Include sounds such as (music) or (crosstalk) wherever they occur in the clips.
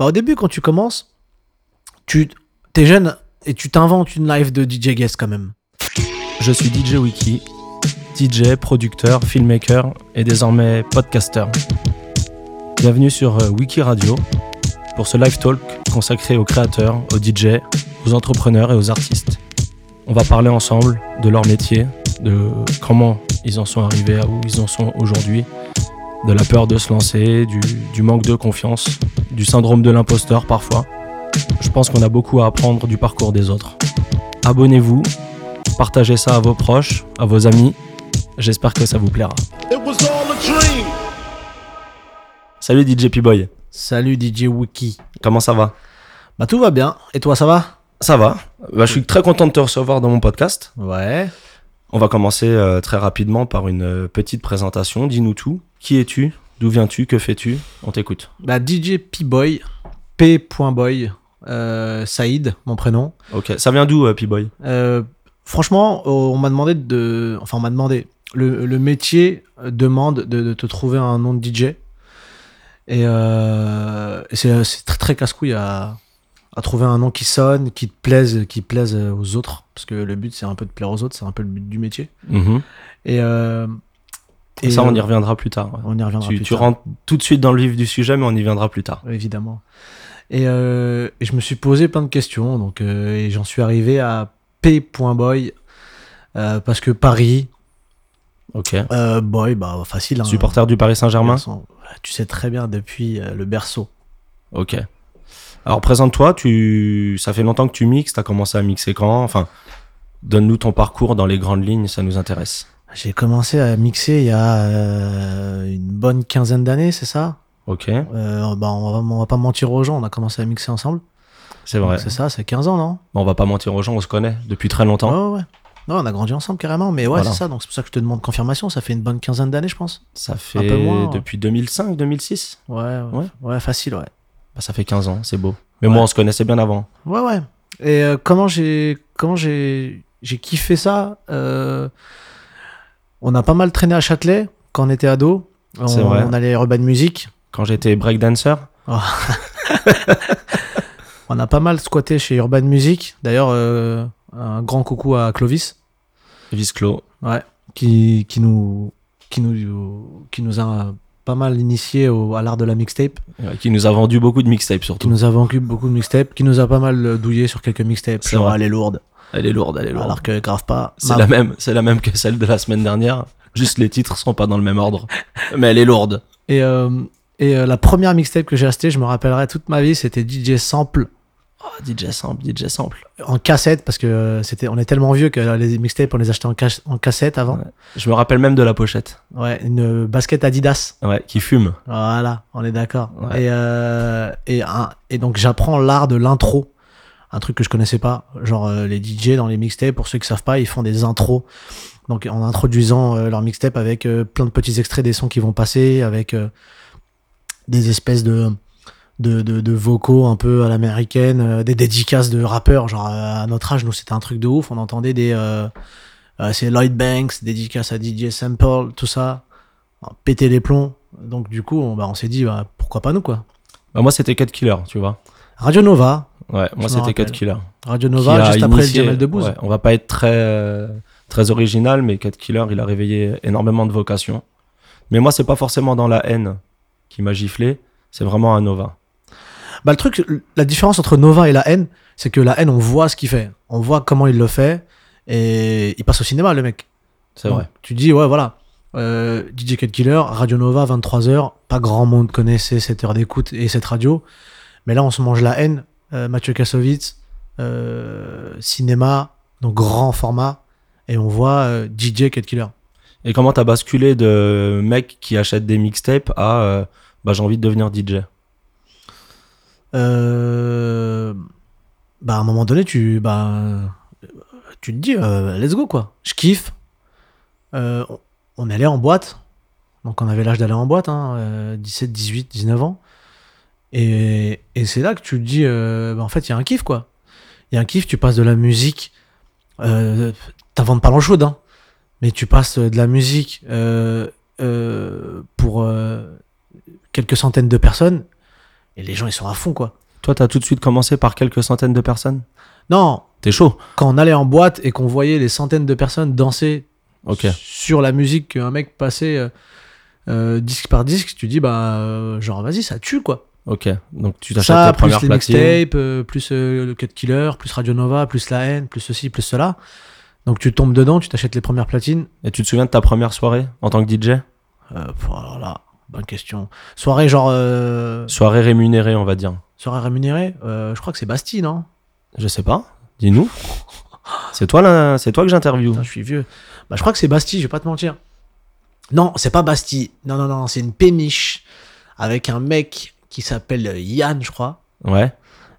Bah, au début, quand tu commences, tu es jeune et tu t'inventes une live de DJ guest quand même. Je suis DJ Wiki, DJ, producteur, filmmaker et désormais podcaster. Bienvenue sur euh, Wiki Radio pour ce live talk consacré aux créateurs, aux DJ, aux entrepreneurs et aux artistes. On va parler ensemble de leur métier, de comment ils en sont arrivés à où ils en sont aujourd'hui, de la peur de se lancer, du, du manque de confiance, du syndrome de l'imposteur parfois. Je pense qu'on a beaucoup à apprendre du parcours des autres. Abonnez-vous, partagez ça à vos proches, à vos amis. J'espère que ça vous plaira. Salut DJ P-Boy, Salut DJ Wiki. comment ça va? Bah, tout va bien. Et toi, ça va? Ça va. Bah, je suis très content de te recevoir dans mon podcast. Ouais. On va commencer euh, très rapidement par une euh, petite présentation. Dis-nous tout. Qui es-tu? D'où viens-tu? Que fais-tu? On t'écoute. Bah, DJ P-Boy, P.Boy, euh, Saïd, mon prénom. Ok. Ça vient d'où, euh, P-Boy? Franchement, on m'a demandé de. Enfin, on m'a demandé. Le, le métier demande de, de te trouver un nom de DJ. Et, c'est c'est très, très casse-couille à, à trouver un nom qui sonne, qui te plaise, qui plaise aux autres. Parce que le but, c'est un peu de plaire aux autres, c'est un peu le but du métier. Mhm. Et, euh, et, Ça, on y euh, reviendra plus tard. ouais. on y reviendra Tu, plus tu tard. rentres tout de suite dans le vif du sujet, mais on y viendra plus tard. évidemment. Et, euh, et je me suis posé plein de questions, donc euh, et j'en suis arrivé à P.boy parce que Paris, Ok. boy, bah facile. Hein, Supporter du Paris Saint-Germain. Tu sais très bien depuis le berceau. Ok. Alors présente-toi, tu... ça fait longtemps que tu mixes, t'as commencé à mixer quand? Enfin, donne-nous ton parcours dans les grandes lignes, ça nous intéresse. J'ai commencé à mixer il y a euh, une bonne quinzaine d'années, c'est ça? Ok, Euh, bah, on, va, on va pas mentir aux gens, on a commencé à mixer ensemble. c'est vrai. C'est ça, c'est 15 ans, non? Bon, on va pas mentir aux gens, on se connaît depuis très longtemps. Ouais, ouais. Non, on a grandi ensemble carrément, mais ouais, Voilà. c'est ça, donc c'est pour ça que je te demande confirmation, ça fait une bonne quinzaine d'années, je pense. Ça Un fait peu moins, ouais. depuis 2005, 2006 Ouais, ouais, Ouais. ouais, facile, ouais. Bah, Ça fait 15 ans, c'est beau. Mais Ouais. moi, on se connaissait bien avant. Ouais, ouais. Et euh, comment j'ai comment j'ai j'ai kiffé ça euh, On a pas mal traîné à Châtelet quand on était ado. On, C'est vrai. on allait à Urban Music. Quand j'étais breakdancer, (laughs) On a pas mal squatté chez Urban Music. D'ailleurs, euh, un grand coucou à Clovis, Visclo, ouais, qui, qui nous qui nous qui nous a pas mal initié au, à l'art de la mixtape, qui nous a vendu beaucoup de mixtapes qui surtout. nous a vendu beaucoup de mixtapes, qui nous a pas mal euh, douillé sur quelques mixtapes. C'est Genre, vrai. elle est lourde. Elle est lourde, elle est lourde. Alors que grave pas. C'est Ma- la même, c'est la même que celle de la semaine dernière. Juste les titres sont pas dans le même ordre. Mais elle est lourde. Et, euh, et euh, la première mixtape que j'ai achetée, je me rappellerai toute ma vie, c'était DJ Sample Oh, DJ Sample, DJ Sample. en cassette parce que euh, c'était, on est tellement vieux que les mixtapes on les achetait en, cas- en cassette avant. Ouais. Je me rappelle même de la pochette. Ouais, une basket Adidas. Ouais, qui fume. Voilà, on est d'accord. Ouais. Et, euh, et, un- et donc j'apprends l'art de l'intro, un truc que je connaissais pas. Genre euh, les DJ dans les mixtapes, pour ceux qui savent pas, ils font des intros. Donc en introduisant euh, leur mixtape avec euh, plein de petits extraits des sons qui vont passer, avec euh, des espèces de, de, de, de vocaux un peu à l'américaine, euh, des dédicaces de rappeurs. Genre euh, à notre âge, nous c'était un truc de ouf. On entendait des euh, euh, c'est Lloyd Banks, dédicace à DJ Sample, tout ça, péter les plombs. Donc du coup, on, bah, on s'est dit bah, pourquoi pas nous quoi. Bah, moi, c'était Cut Killer, tu vois. Radio Nova, Ouais, moi, c'était rappelle. Killer. Radio Nova, juste après le Jamel Debbouze. ouais, on va pas être très, très original, mais Cut Killer, il a réveillé énormément de vocations. Mais moi, c'est pas forcément dans la haine qui m'a giflé, c'est vraiment un Nova. Bah, le truc, la différence entre Nova et la haine, c'est que la haine, on voit ce qu'il fait, on voit comment il le fait, et il passe au cinéma le mec. C'est vrai. Tu dis ouais voilà, euh, DJ Cut Killer, Radio Nova, 23h, pas grand monde connaissait cette heure d'écoute et cette radio, mais là on se mange la haine. Euh, Mathieu Kassovitz, euh, cinéma, donc grand format, et on voit euh, DJ Cut Killer. Et comment t'as basculé de mec qui achète des mixtapes à bah, j'ai envie de devenir DJ Euh, bah, à un moment donné, tu, bah, tu te dis, euh, let's go, quoi. Je kiffe. Euh, on- allait en boîte. Donc, on avait l'âge d'aller en boîte, hein, euh, 17, 18, 19 ans. Et, c'est là que tu te dis, bah, en fait, il y a un kiff, quoi. Il y a un kiff, tu passes de la musique. T'inventes pas l'eau chaude, hein. Mais tu passes de la musique pour quelques centaines de personnes Et les gens, ils sont à fond, quoi. Toi, t'as tout de suite commencé par quelques centaines de personnes? Non, T'es chaud? Quand on allait en boîte et qu'on voyait les centaines de personnes danser sur la musique qu'un mec passait euh, euh, disque par disque, tu dis, bah, euh, genre, vas-y, ça tue, quoi. Ok. Donc tu t'achètes Ça, tes plus premières les mixtapes, euh, plus euh, le Cut Killer, plus Radio Nova, plus La haine, plus ceci, plus cela. Donc tu tombes dedans, tu t'achètes les premières platines. Et tu te souviens de ta première soirée en tant que DJ Euh, pff, alors là, bonne question. Soirée genre... euh, Soirée rémunérée, on va dire. soirée rémunérée euh, Je crois que c'est Bastille, non? Je sais pas. Dis-nous. C'est toi là, c'est toi que j'interviewe. Je suis vieux. Bah, je crois que c'est Bastille, je vais pas te mentir. Non, c'est pas Bastille. Non, non, non, c'est une péniche avec un mec qui s'appelle Yann, je crois. Ouais.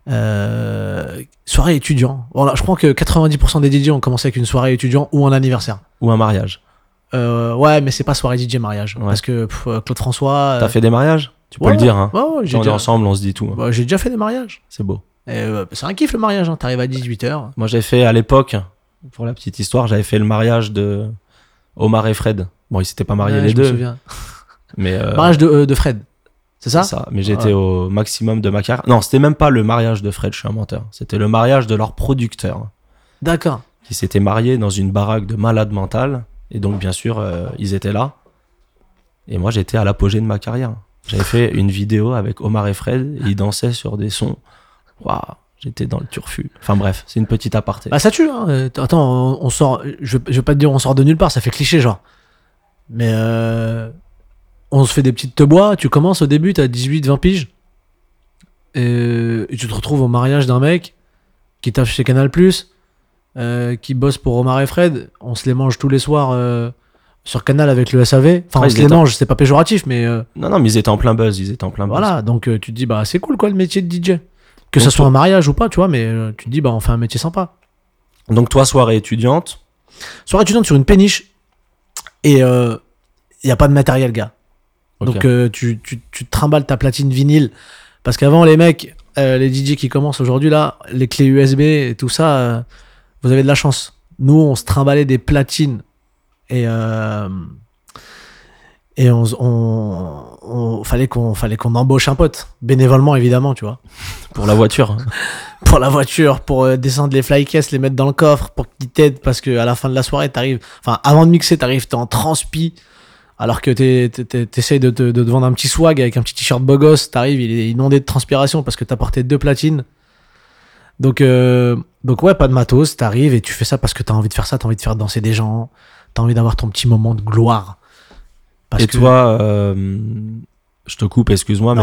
Euh, soirée étudiant. Voilà, je crois que 90% des DJ ont commencé avec une soirée étudiant ou un anniversaire. Ou un mariage. Euh, ouais, mais c'est pas soirée DJ mariage. Ouais. Parce que pff, euh, Claude François. T'as euh, fait des mariages? Tu peux ouais, le dire. Hein. Ouais, ouais, Quand j'ai on est déjà, ensemble, on se dit tout. hein. bah, j'ai déjà fait des mariages. C'est beau. Euh, c'est un kiff le mariage, hein. t'arrives à 18h. Moi, j'ai fait à l'époque, pour la petite histoire, j'avais fait le mariage de Omar et Fred. Bon, ils s'étaient pas mariés les je me deux, souviens. (laughs) mais euh, Mariage de, de Fred. C'est ça, ça. Mais j'étais au maximum de ma carrière. Non, c'était même pas le mariage de Fred. Je suis un menteur. C'était le mariage de leur producteur D'accord. qui s'était marié dans une baraque de malades mentales. Et donc, bien sûr, euh, ils étaient là. Et moi, j'étais à l'apogée de ma carrière. J'avais fait une vidéo avec Omar et Fred. Ils dansaient sur des sons. Waouh, j'étais dans le turfu. Enfin bref, c'est une petite aparté. Bah ça tue, hein. Euh, Attends, on, sort. Je, je vais pas te dire on sort de nulle part, ça fait cliché genre. Mais euh, on se fait des petites te bois, tu commences au début, t'as 18, 20 piges. Et, et tu te retrouves au mariage d'un mec qui taffe chez Canal euh, qui bosse pour Omar et Fred. On se les mange tous les soirs euh, sur Canal avec le SAV. Enfin, on se les étaient- mange, c'est pas péjoratif, mais euh, Non, non, mais ils étaient en plein buzz. Ils étaient en plein buzz. voilà. Donc euh, tu te dis, bah c'est cool quoi le métier de DJ. Que Donc, ça soit toi- un mariage ou pas, tu vois, mais euh, tu te dis, bah on fait un métier sympa. Donc, toi, soirée étudiante? Soirée étudiante sur une péniche et il n'y a pas de matériel, gars. Ok. Donc euh, tu, tu, tu te trimbales ta platine vinyle. Parce qu'avant, les mecs, euh, les DJ qui commencent aujourd'hui, là, les clés USB et tout ça, euh, vous avez de la chance. Nous, on se trimballait des platines et, euh, et on, s- on, on- fallait qu'on fallait qu'on embauche un pote, bénévolement évidemment, tu vois. (laughs) (laughs) pour la voiture. Pour la voiture, pour descendre les flycases, les mettre dans le coffre, pour qu'ils t'aident, parce que à la fin de la soirée, t'arrives, enfin, avant de mixer, t'arrives, t'es en transpi, alors que t'es- t'es- t'es- t'essayes de te, de te vendre un petit swag avec un petit t-shirt beau gosse, t'arrives, il est inondé de transpiration parce que t'as porté deux platines. Donc, euh, donc ouais, pas de matos, t'arrives et tu fais ça parce que t'as envie de faire ça, t'as envie de faire danser des gens, t'as envie d'avoir ton petit moment de gloire. Parce Et que- toi, euh, je te coupe, excuse-moi, mais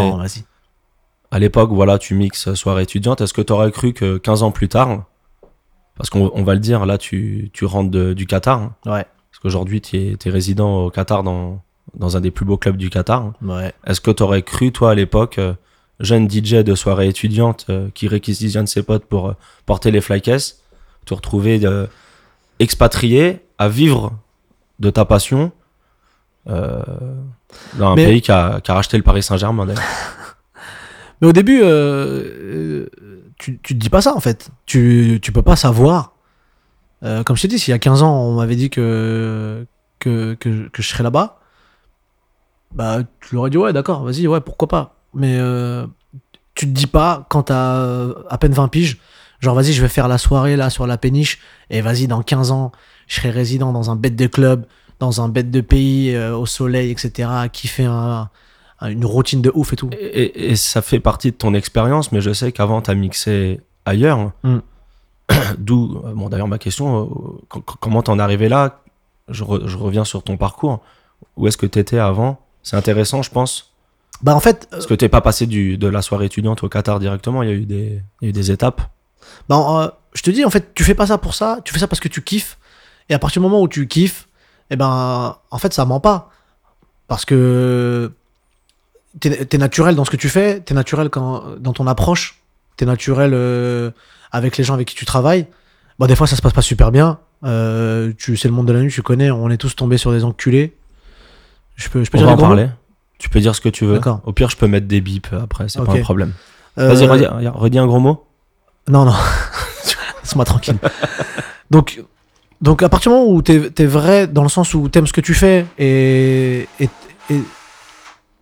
à l'époque, voilà, tu mixes soirée étudiante. Est-ce que tu aurais cru que 15 ans plus tard, parce qu'on on va le dire, là, tu, tu rentres de- du Qatar, hein, Ouais, parce qu'aujourd'hui, tu es, résident au Qatar, dans, dans un des plus beaux clubs du Qatar. hein. ouais. Est-ce que tu aurais cru, toi, à l'époque, euh, jeune DJ de soirée étudiante euh, qui réquisitionne ses potes pour euh, porter les flycases, te retrouver euh, expatrié à vivre de ta passion euh, dans un Mais- pays qui a, qui a racheté le Paris Saint-Germain, d'ailleurs. (laughs) Mais au début, tu, tu te dis pas ça en fait. Tu, tu peux pas savoir. Euh, comme je t'ai dit, s'il y a 15 ans, on m'avait dit que, que, que, que je serais là-bas, bah tu leur aurais dit ouais, d'accord, vas-y, ouais, pourquoi pas. Mais euh, tu te dis pas quand t'as euh, à peine 20 piges, genre vas-y, je vais faire la soirée là sur la péniche, et vas-y, dans 15 ans, je serai résident dans un bête de club, dans un bête de pays, euh, au soleil, etc., qui fait un, un- une routine de ouf et tout. Et, et- et ça fait partie de ton expérience, mais je sais qu'avant, tu as mixé ailleurs. Mm. (coughs) D'où, bon, d'ailleurs, ma question, co- co- comment t'en es arrivé là? Je, re- je reviens sur ton parcours. Où est-ce que tu étais avant? C'est intéressant, je pense. Bah en fait, Parce que t'es pas passé du, de la soirée étudiante au Qatar directement, il y a eu des, il y a eu des étapes. bah, euh, je te dis, en fait, tu fais pas ça pour ça, tu fais ça parce que tu kiffes. Et à partir du moment où tu kiffes, eh ben, en fait, ça ment pas. Parce que t'es es naturel dans ce que tu fais, t'es naturel quand, dans ton approche, t'es naturel euh, avec les gens avec qui tu travailles. Bon, des fois, ça se passe pas super bien. Euh, tu c'est le monde de la nuit, tu connais, on est tous tombés sur des enculés. Je peux, je peux On dire va en mots parler. Tu peux dire ce que tu veux. Au pire, je peux mettre des bips après, c'est pas un problème. Euh, Vas-y, redis, redis un gros mot. Non, non. (laughs) Laisse-moi tranquille. donc, donc, à partir du moment où t'es es vrai, dans le sens où t'aimes ce que tu fais et et et-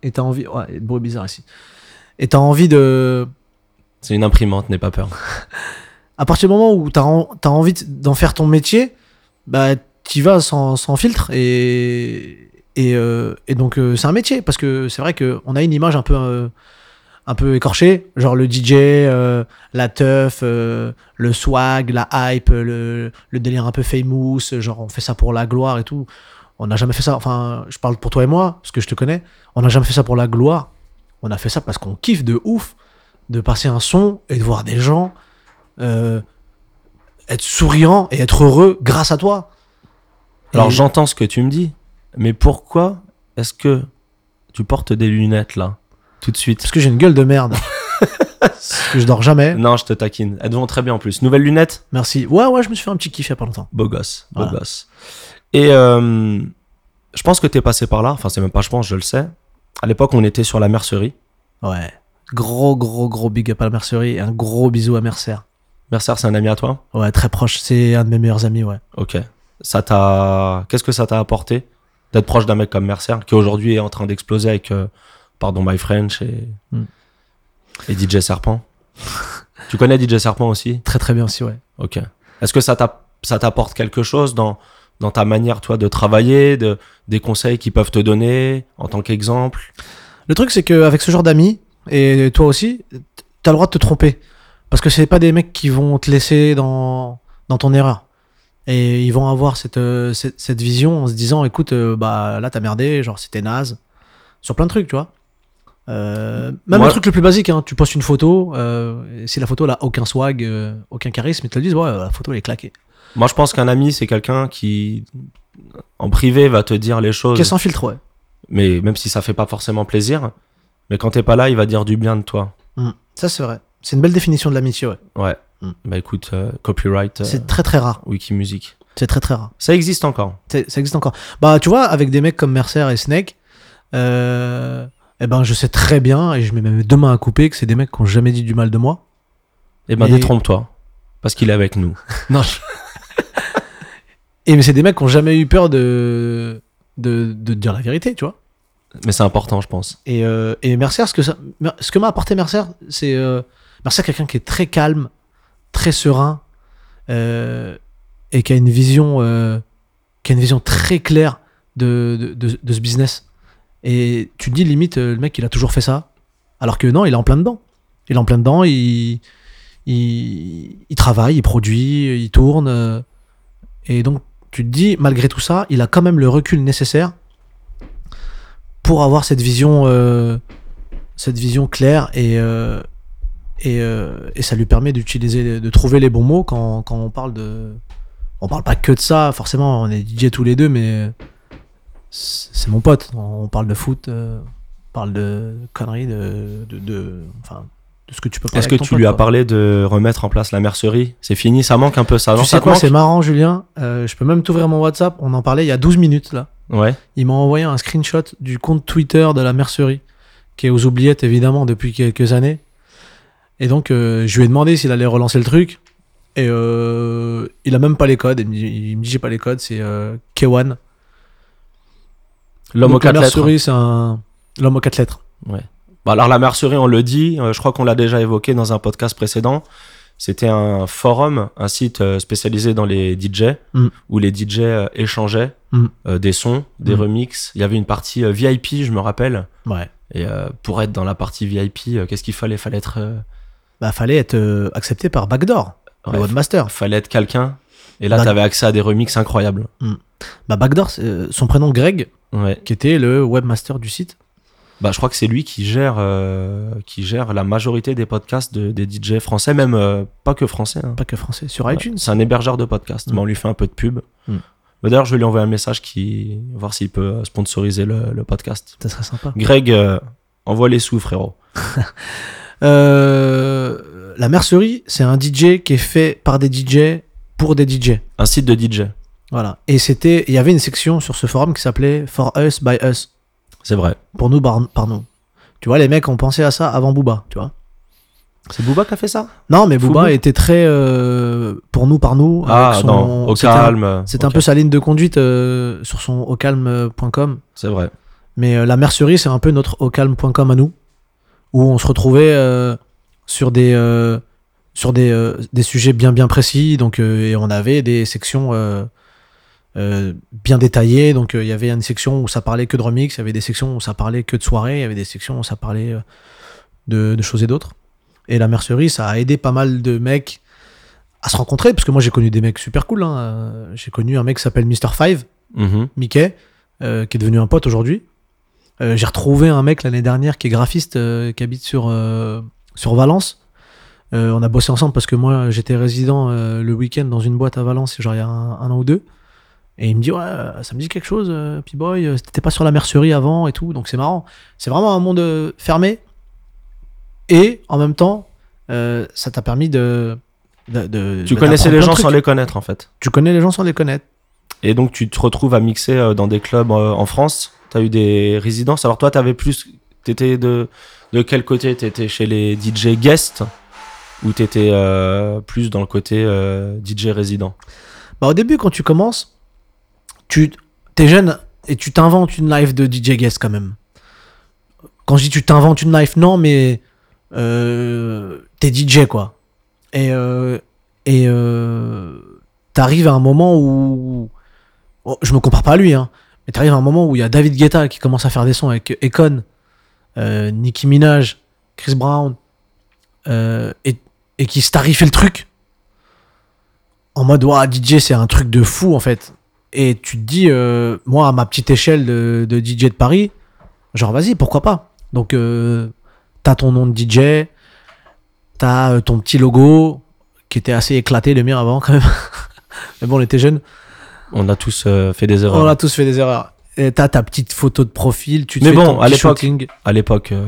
et t'as envie. Ouais, il y a de bruit bizarre ici. et t'as envie de. C'est une imprimante, n'aie pas peur. À partir du moment où t'as en- t'as envie d'en faire ton métier, bah t'y vas sans, sans filtre et et, euh, et donc euh, c'est un métier parce que c'est vrai que on a une image un peu euh, un peu écorchée, genre le DJ, la teuf, le swag, la hype, le, le délire un peu famous, genre on fait ça pour la gloire et tout. On n'a jamais fait ça. Enfin, je parle pour toi et moi parce que je te connais. On n'a jamais fait ça pour la gloire. On a fait ça parce qu'on kiffe de ouf de passer un son et de voir des gens être souriants et être heureux grâce à toi. Alors Et- j'entends ce que tu me dis, mais pourquoi est-ce que tu portes des lunettes là tout de suite? Parce que j'ai une gueule de merde. (laughs) parce que je dors jamais. Non, je te taquine. Elles te vont très bien en plus. Nouvelles lunettes Merci. Ouais, ouais, je me suis fait un petit kiff il y a pas longtemps. Beau gosse, beau Voilà. gosse. Et euh, je pense que t'es passé par là. Enfin, c'est même pas je pense, je le sais. À l'époque, on était sur la mercerie. Ouais. Gros, gros, gros big up à la mercerie et un gros bisou à Mercer. Mercer, c'est un ami à toi? Ouais, très proche. C'est un de mes meilleurs amis, ouais. Ok. Ça t'a. Qu'est-ce que ça t'a apporté? D'être proche d'un mec comme Mercer qui aujourd'hui est en train d'exploser avec, euh, pardon, My French et, Hmm. et DJ Serpent Tu connais DJ Serpent aussi? Très, très bien aussi, ouais. Ok. Est-ce que ça t'apporte quelque chose dans, dans ta manière, toi, de travailler, de, des conseils qu'ils peuvent te donner en tant qu'exemple? Le truc, c'est qu'avec ce genre d'amis, et toi aussi, t'as le droit de te tromper. Parce que c'est pas des mecs qui vont te laisser dans, dans ton erreur. Et ils vont avoir cette, euh, cette, cette vision en se disant écoute, euh, bah là t'as merdé, genre c'était naze. Sur plein de trucs, tu vois. Euh, même le truc le plus basique, hein, tu postes une photo, euh, si la photo elle a aucun swag, euh, aucun charisme, ils te le disent ouais, la photo elle est claquée. Moi, je pense qu'un ami, c'est quelqu'un qui, en privé, va te dire les choses, Qui sans filtre, ouais. mais même si ça fait pas forcément plaisir. Mais quand t'es pas là, il va dire du bien de toi. Mm. Ça c'est vrai. C'est une belle définition de l'amitié, ouais. Ouais. Mm. Bah écoute, euh, copyright, euh, C'est très très rare. Wikimusic. C'est très très rare. Ça existe encore. Ça existe encore. Bah, tu vois, avec des mecs comme Mercer et Snake, euh, eh ben, je sais très bien, et je mets même deux mains à couper, que c'est des mecs qui ont jamais dit du mal de moi. Eh ben, Et- détrompe-toi. Parce qu'il est avec nous. (laughs) Non. je- et mais c'est des mecs qui ont jamais eu peur de, de, de dire la vérité, tu vois. Mais c'est important, je pense. Et, euh, et Mercer, ce que, ça, ce que m'a apporté Mercer, c'est. Euh, Mercer, quelqu'un qui est très calme, très serein, euh, et qui a une vision, euh, qui a une vision très claire de, ce business. Et tu te dis, limite, euh, le mec, il a toujours fait ça. Alors que non, il est en plein dedans. Il est en plein dedans, il, il, il travaille, il produit, il tourne. et donc, tu te dis, malgré tout ça, il a quand même le recul nécessaire pour avoir cette vision, cette vision claire et, et, euh, et ça lui permet d'utiliser, de trouver les bons mots quand, quand on parle de. On parle pas que de ça, forcément, on est DJ tous les deux, mais c'est mon pote. On parle de foot, euh, on parle de conneries, de, de, de- enfin, de ce que tu peux Est-ce que tu pote, lui as quoi. parlé de remettre en place la mercerie? C'est fini, ça manque un peu ça. Tu sais quoi, c'est marrant, Julien. Euh, je peux même t'ouvrir mon WhatsApp. On en parlait il y a 12 minutes là. Ouais. Il m'a envoyé un screenshot du compte Twitter de la mercerie, qui est aux oubliettes évidemment depuis quelques années. Et donc, euh, je lui ai demandé s'il allait relancer le truc. Et euh, il a même pas les codes. Il me dit, il j'ai pas les codes, c'est euh, K1. L'homme aux Donc, la quatre lettres. mercerie, c'est un. L'homme aux quatre lettres. Bah, alors la mercerie, on le dit, euh, je crois qu'on l'a déjà évoqué dans un podcast précédent. C'était un forum, un site euh, spécialisé dans les DJ, Mm. où les DJ euh, échangeaient Mm. des sons, des Mm. remixes. Il y avait une partie VIP, je me rappelle. Ouais. Et pour être dans la partie VIP, qu'est-ce qu'il fallait? Fallait être, Bah, fallait être euh, accepté par Backdoor, le webmaster. fallait être quelqu'un. Et là, Back- tu avais accès à des remixes incroyables. Bah, Backdoor, euh, son prénom Greg, Ouais. qui était le webmaster du site. Bah, je crois que c'est lui qui gère, euh, qui gère la majorité des podcasts de- des DJ français, même euh, pas que français. hein. Pas que français, sur Ouais, iTunes. C'est un hébergeur de podcasts, Mm. mais on lui fait un peu de pub. Mm. Mais D'ailleurs, je vais lui envoyer un message qui voir s'il peut sponsoriser le, le podcast. Ça serait sympa. Greg, envoie les sous, frérot. (laughs) Euh, la mercerie, c'est un DJ qui est fait par des DJ pour des DJ. Un site de DJ, Voilà. Et c'était, il y avait une section sur ce forum qui s'appelait For Us by Us. c'est vrai. Pour nous, par, par nous. Tu vois, les mecs ont pensé à ça avant Booba, tu vois. C'est Booba qui a fait ça? Non, mais Booba était très euh, pour nous, par nous. Ah avec son- non, au calme. C'était un peu sa ligne de conduite euh, sur son ocalme.com. C'est vrai. Mais la mercerie, c'est un peu notre ocalme.com à nous. Où on se retrouvait euh, sur des euh, sur des, euh, des sujets bien bien précis donc et on avait des sections bien détaillées donc il y avait une section où ça parlait que de remix il y avait des sections où ça parlait que de soirée il y avait des sections où ça parlait de, de choses et d'autres et la mercerie ça a aidé pas mal de mecs à se rencontrer parce que moi j'ai connu des mecs super cool hein. J'ai connu un mec qui s'appelle Mr Five Mhm. Mickey, qui est devenu un pote aujourd'hui. Euh, j'ai retrouvé un mec l'année dernière qui est graphiste, euh, qui habite sur, euh, sur Valence. On a bossé ensemble parce que moi j'étais résident le week-end dans une boîte à Valence, genre il y a un, un an ou deux. Et il me dit ouais, ça me dit quelque chose, P-Boy, t'étais pas sur la mercerie avant et tout, donc c'est marrant. C'est vraiment un monde fermé. Et en même temps, euh, ça t'a permis de. de- de- Tu connaissais les gens sans les connaître en fait. Tu connais les gens sans les connaître. Et donc tu te retrouves à mixer euh, dans des clubs euh, en France. Tu as eu des résidences. Alors toi, tu avais plus. T'étais de, de quel côté? T'étais chez les DJ guest? Ou t'étais euh, plus dans le côté DJ résident? Bah, au début, quand tu commences, tu es jeune et tu t'inventes une life de DJ guest quand même. Quand je dis tu t'inventes une life, non, mais t'es DJ quoi. Et, et t'arrives à un moment où. Oh, je me compare pas à lui, hein, mais t'arrives à un moment où il y a David Guetta qui commence à faire des sons avec Econ, euh, Nicki Minaj, Chris Brown, euh, et, et qui starifait le truc. En mode DJ c'est un truc de fou en fait. Et tu te dis euh, moi à ma petite échelle de, DJ de Paris genre vas-y pourquoi pas? Donc t'as ton nom de DJ t'as ton petit logo qui était assez éclaté le mien avant quand même. (laughs) Mais bon on était jeunes On a tous euh, fait des erreurs. on a tous fait des erreurs et t'as ta petite photo de profil tu te Mais fais bon, ton à l'époque. À l'époque, euh,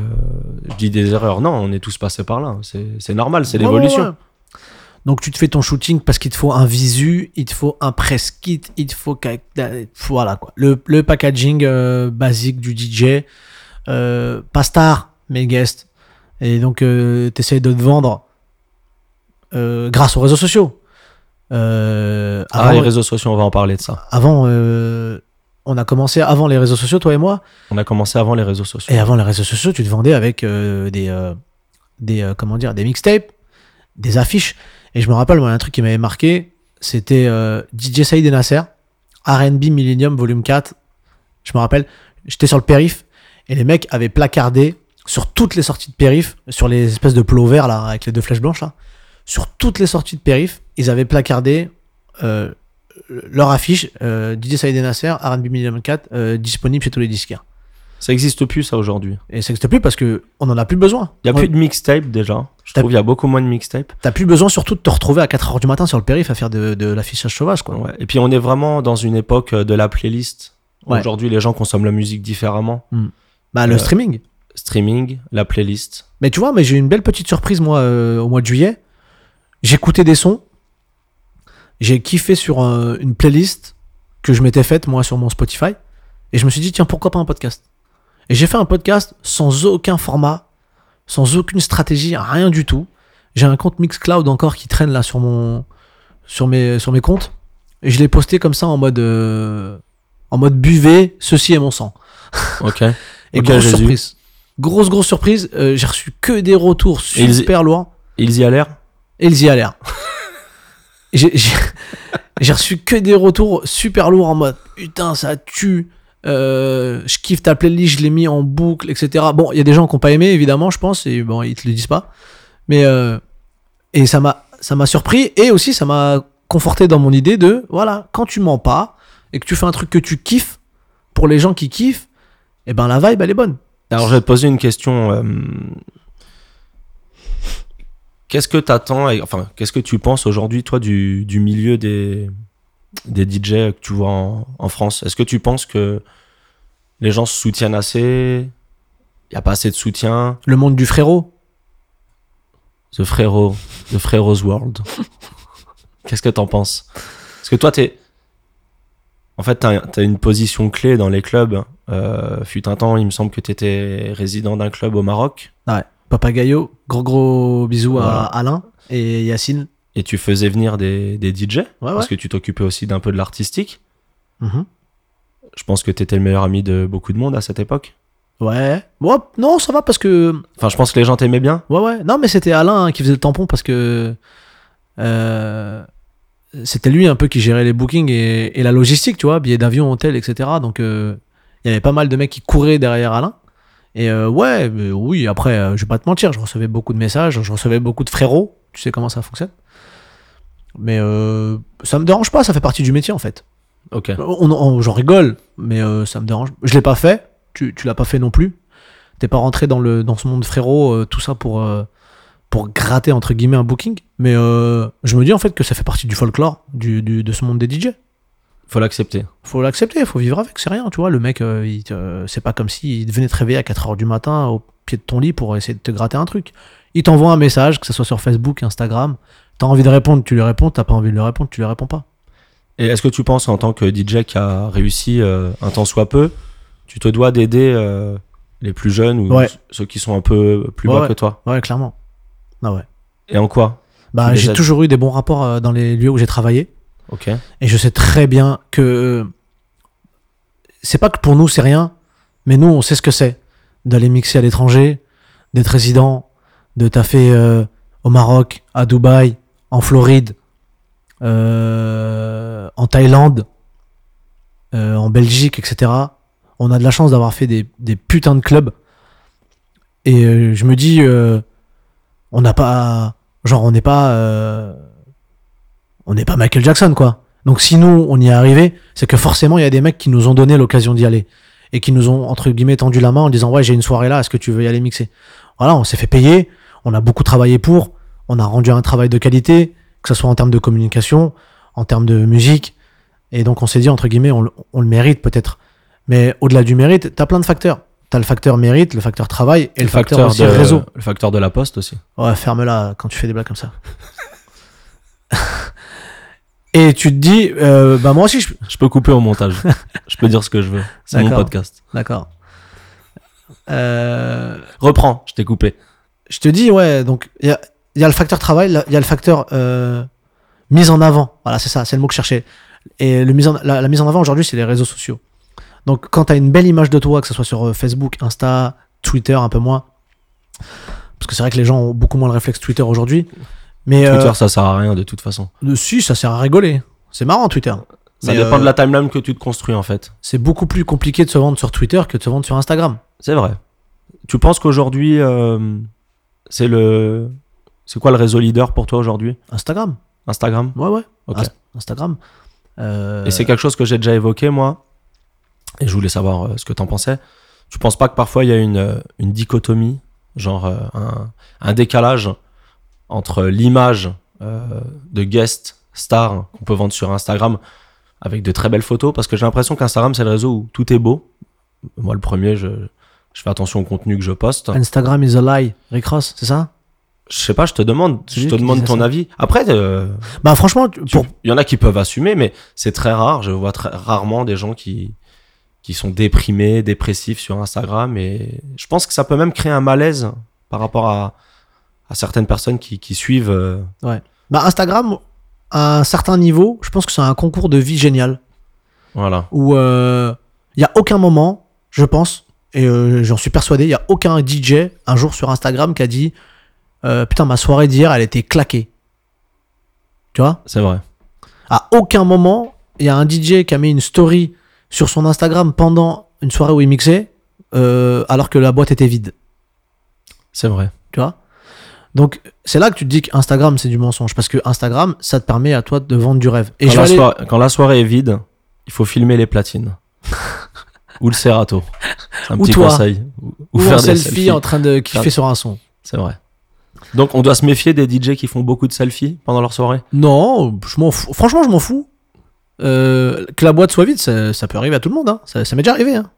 je dis des erreurs. Non, on est tous passés par là. C'est normal, c'est Ouais, l'évolution. ouais, ouais. Donc tu te fais ton shooting parce qu'il te faut un visu, il te faut un press kit, il te faut voilà quoi. Le, le packaging euh, basique du DJ, euh, pas star mais guest. Et donc euh, t'essayes de te vendre grâce aux réseaux sociaux. Euh, Ah, avant, les réseaux sociaux, on va en parler de ça. avant, euh, on a commencé avant les réseaux sociaux toi et moi. On a commencé avant les réseaux sociaux. Et avant les réseaux sociaux, tu te vendais avec euh, des, des comment dire, des mixtapes, des affiches. Et je me rappelle, moi, un truc qui m'avait marqué, c'était DJ Saïd et Nasser, R&B Millennium Volume 4. Je me rappelle, j'étais sur le périph et les mecs avaient placardé sur toutes les sorties de périph, sur les espèces de plots verts là, avec les deux flèches blanches là, sur toutes les sorties de périph, ils avaient placardé euh, leur affiche euh, DJ Saïd et Nasser, R&B Millennium 4, euh, disponible chez tous les disquaires. Ça existe plus, ça, aujourd'hui. Et ça n'existe plus parce que on en a plus besoin. Il y a plus de mixtape, déjà. Je trouve qu'il y a beaucoup moins de mixtape. T'as plus besoin surtout de te retrouver à 4h du matin sur le périph à faire de, de l'affichage sauvage quoi. Ouais. Et puis, on est vraiment dans une époque euh, de la playlist. Ouais. Aujourd'hui, les gens consomment la musique différemment. Bah le Euh, streaming. Streaming, la playlist. Mais tu vois, mais j'ai eu une belle petite surprise moi au mois de juillet. J'écoutais des sons. J'ai kiffé sur euh, une playlist que je m'étais faite moi sur mon Spotify et je me suis dit tiens pourquoi pas un podcast? Et j'ai fait un podcast sans aucun format, sans aucune stratégie, rien du tout. J'ai un compte Mixcloud encore qui traîne là sur mon sur mes sur mes comptes et je l'ai posté comme ça en mode euh, en mode buvez, ceci est mon sang. Ok. (laughs) Et Ok, grosse surprise. Grosse, grosse surprise. euh, j'ai reçu que des retours ils- super lourds. Ils y allèrent? Et ils y allèrent. (laughs) j'ai, reçu que des retours super lourds en mode putain, ça tue. euh, je kiffe ta playlist, je l'ai mis en boucle, etc. Bon, il y a des gens qui n'ont pas aimé, évidemment, je pense, et bon, ils te le disent pas. Mais, euh, et ça m'a, ça m'a surpris, et aussi, ça m'a conforté dans mon idée de, voilà, quand tu mens pas, et que tu fais un truc que tu kiffes, pour les gens qui kiffent, et ben la vibe, elle est bonne. Alors, je vais te poser une question. euh, Qu'est-ce que t'attends Enfin, qu'est-ce que tu penses aujourd'hui, toi, du, du milieu des, des DJ que tu vois en, en France? Est-ce que tu penses que les gens se soutiennent assez? Il n'y a pas assez de soutien? Le monde du frérot, The Frérot, The Fréro's World. (laughs) Qu'est-ce que t'en penses? Parce que toi, t'es. En fait, t'as as une position clé dans les clubs. Euh, fut un temps, il me semble que t'étais résident d'un club au Maroc Papagayo, gros gros bisous Voilà. à Alain et Yacine. et tu faisais venir des, des DJ Ouais, parce ouais. que tu t'occupais aussi d'un peu de l'artistique? Mhm. Je pense que t'étais le meilleur ami de beaucoup de monde à cette époque. Ouais. Ouais, non, ça va parce que. Enfin, je pense que les gens t'aimaient bien. Ouais, ouais. Non, mais c'était Alain hein, qui faisait le tampon parce que. euh, c'était lui un peu qui gérait les bookings et, et la logistique, tu vois, billets d'avion, hôtel, etc. Donc, euh, il y avait pas mal de mecs qui couraient derrière Alain. Et euh, ouais, mais oui, après, euh, je vais pas te mentir, je recevais beaucoup de messages, je recevais beaucoup de frérots. Tu sais comment ça fonctionne? Mais euh, ça me dérange pas, ça fait partie du métier en fait. Ok. On, on- J'en rigole, mais ça me dérange. Je l'ai pas fait, tu, tu l'as pas fait non plus. T'es pas rentré dans, le, dans ce monde frérot, tout ça pour, pour gratter entre guillemets un booking. Mais je me dis en fait que ça fait partie du folklore du, du- de ce monde des DJ. Faut l'accepter. Faut l'accepter, faut vivre avec, c'est rien, tu vois. Le mec, euh, il te- c'est pas comme s'il venait te réveiller à 4h du matin au pied de ton lit pour essayer de te gratter un truc. Il t'envoie un message, que ce soit sur Facebook, Instagram. T'as envie de répondre, tu lui réponds. T'as pas envie de lui répondre, tu lui réponds pas. Et est-ce que tu penses en tant que DJ qui a réussi euh, un temps soit peu, tu te dois d'aider euh, les plus jeunes ou Ouais. ceux qui sont un peu plus Ouais, bas ouais. que toi? Ouais, clairement. Ah ouais. Et en quoi? Bah, j'ai toujours eu des bons rapports euh, dans les lieux où j'ai travaillé. Et je sais très bien que euh, c'est pas que pour nous c'est rien, mais nous on sait ce que c'est d'aller mixer à l'étranger, d'être résident, de taffer euh, au Maroc, à Dubaï, en Floride, euh, en Thaïlande, en Belgique, etc. On a de la chance d'avoir fait des, des putains de clubs. Et je me dis, on n'a pas, genre on n'est pas, on n'est pas Michael Jackson quoi. Donc si nous on y est arrivé, c'est que forcément il y a des mecs qui nous ont donné l'occasion d'y aller et qui nous ont entre guillemets tendu la main en disant ouais j'ai une soirée là, est-ce que tu veux y aller mixer? Voilà, on s'est fait payer, on a beaucoup travaillé pour, on a rendu un travail de qualité, que ce soit en termes de communication, en termes de musique, et donc on s'est dit entre guillemets on, le- on le mérite peut-être. Mais au-delà du mérite, t'as plein de facteurs. T'as le facteur mérite, le facteur travail et le, facteur, aussi de réseau. le facteur de la poste aussi. Ouais, ferme-la quand tu fais des blagues comme ça. (laughs) Et tu te dis, euh, bah moi aussi, je... Je peux couper au montage. (laughs) je peux dire ce que je veux. C'est mon podcast. D'accord. Euh, Reprends, je t'ai coupé. je te dis, ouais, donc il y a, y a le facteur travail, il y a le facteur euh, mise en avant. Voilà, c'est ça, c'est le mot que je cherchais. Et le mise en, la, la mise en avant aujourd'hui, c'est les réseaux sociaux. Donc quand tu as une belle image de toi, que ce soit sur euh, Facebook, Insta, Twitter, un peu moins, parce que c'est vrai que les gens ont beaucoup moins le réflexe Twitter aujourd'hui. Mais euh, Twitter, ça sert à rien de toute façon. euh, si, ça sert à rigoler. C'est marrant Twitter. Ça Mais, dépend euh, de la timeline que tu te construis en fait. C'est beaucoup plus compliqué de se vendre sur Twitter que de se vendre sur Instagram. C'est vrai. Tu penses qu'aujourd'hui, euh, c'est le. C'est quoi le réseau leader pour toi aujourd'hui? Instagram Instagram? Ouais, ouais. Inst- Instagram. Euh, Et c'est quelque chose que j'ai déjà évoqué, moi. Et je voulais savoir euh, ce que t'en pensais. Tu penses pas que parfois il y a une, euh, une dichotomie, genre euh, un, un décalage entre l'image euh, de guest star qu'on peut vendre sur Instagram avec de très belles photos Parce que j'ai l'impression qu'Instagram, c'est le réseau où tout est beau. Moi, le premier, je, je fais attention au contenu que je poste. Instagram is a lie. Rick Ross, c'est ça? Je sais pas, je te demande, je te demande ton ça. avis. Après, euh, Bah franchement, pour... il y en a qui peuvent assumer, mais c'est très rare. Je vois très rarement des gens qui, qui sont déprimés, dépressifs sur Instagram. Et je pense que ça peut même créer un malaise par rapport à, à certaines personnes qui, qui suivent. euh, bah, Instagram, à un certain niveau, je pense que c'est un concours de vie génial. voilà. Où il n'y a aucun moment, je pense, et euh, j'en suis persuadé, il n'y a aucun DJ un jour sur Instagram qui a dit euh, Putain, ma soirée d'hier, elle était claquée. Tu vois? C'est vrai. À aucun moment, il y a un DJ qui a mis une story sur son Instagram pendant une soirée où il mixait, euh, alors que la boîte était vide. C'est vrai. Tu vois? Donc, c'est là que tu te dis qu'Instagram, c'est du mensonge. Parce que Instagram, ça te permet à toi de vendre du rêve. Et Quand la, aller- soirée, quand la soirée est vide, il faut filmer les platines. (laughs) ou le Serato. C'est un Ou petit toi. conseil. Ou, ou faire en des selfie, selfies. en train de kiffer sur un son. C'est vrai. Donc on doit se méfier des DJ qui font beaucoup de selfies pendant leur soirée? Non, je m'en fous. Franchement, je m'en fous. Euh, que la boîte soit vide, ça, ça peut arriver à tout le monde. hein. Ça, ça m'est déjà arrivé. hein.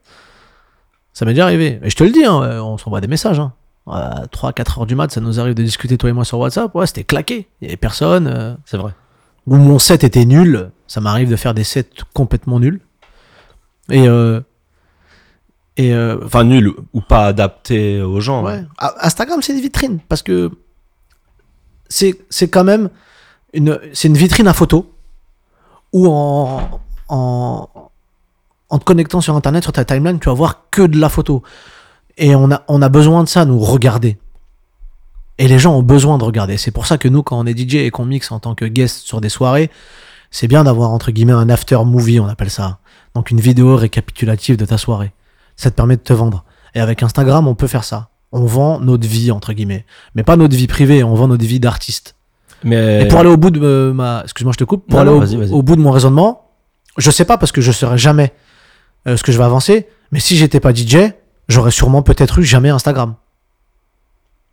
Ça m'est déjà arrivé. Et je te le dis, hein, euh, on s'envoie des messages. Hein. À 3-4 heures du mat, ça nous arrive de discuter, toi et moi, sur WhatsApp. Ouais, c'était claqué. Il y avait personne. euh, C'est vrai. Ou mon set était nul. Ça m'arrive de faire des sets complètement nuls. Et. euh, et euh, Enfin nul ou- pas adapté aux gens. Ouais. Ah, Instagram, c'est une vitrine parce que c'est c'est quand même une c'est une vitrine à photo où en, en en te connectant sur internet sur ta timeline, tu vas voir que de la photo. Et on a, on a besoin de ça, nous, regarder. Et les gens ont besoin de regarder. C'est pour ça que nous, quand on est DJ et qu'on mixe en tant que guest sur des soirées, c'est bien d'avoir, entre guillemets, un after movie, on appelle ça. Donc une vidéo récapitulative de ta soirée. Ça te permet de te vendre. Et avec Instagram, on peut faire ça. On vend notre vie, entre guillemets. Mais pas notre vie privée, on vend notre vie d'artiste. Mais Et pour aller au bout de euh, ma, excuse-moi, je te coupe. Pour Non, aller non, au, bout de mon raisonnement, je sais pas parce que je saurais jamais euh, ce que je vais avancer. Mais si j'étais pas DJ, j'aurais sûrement peut-être eu jamais Instagram.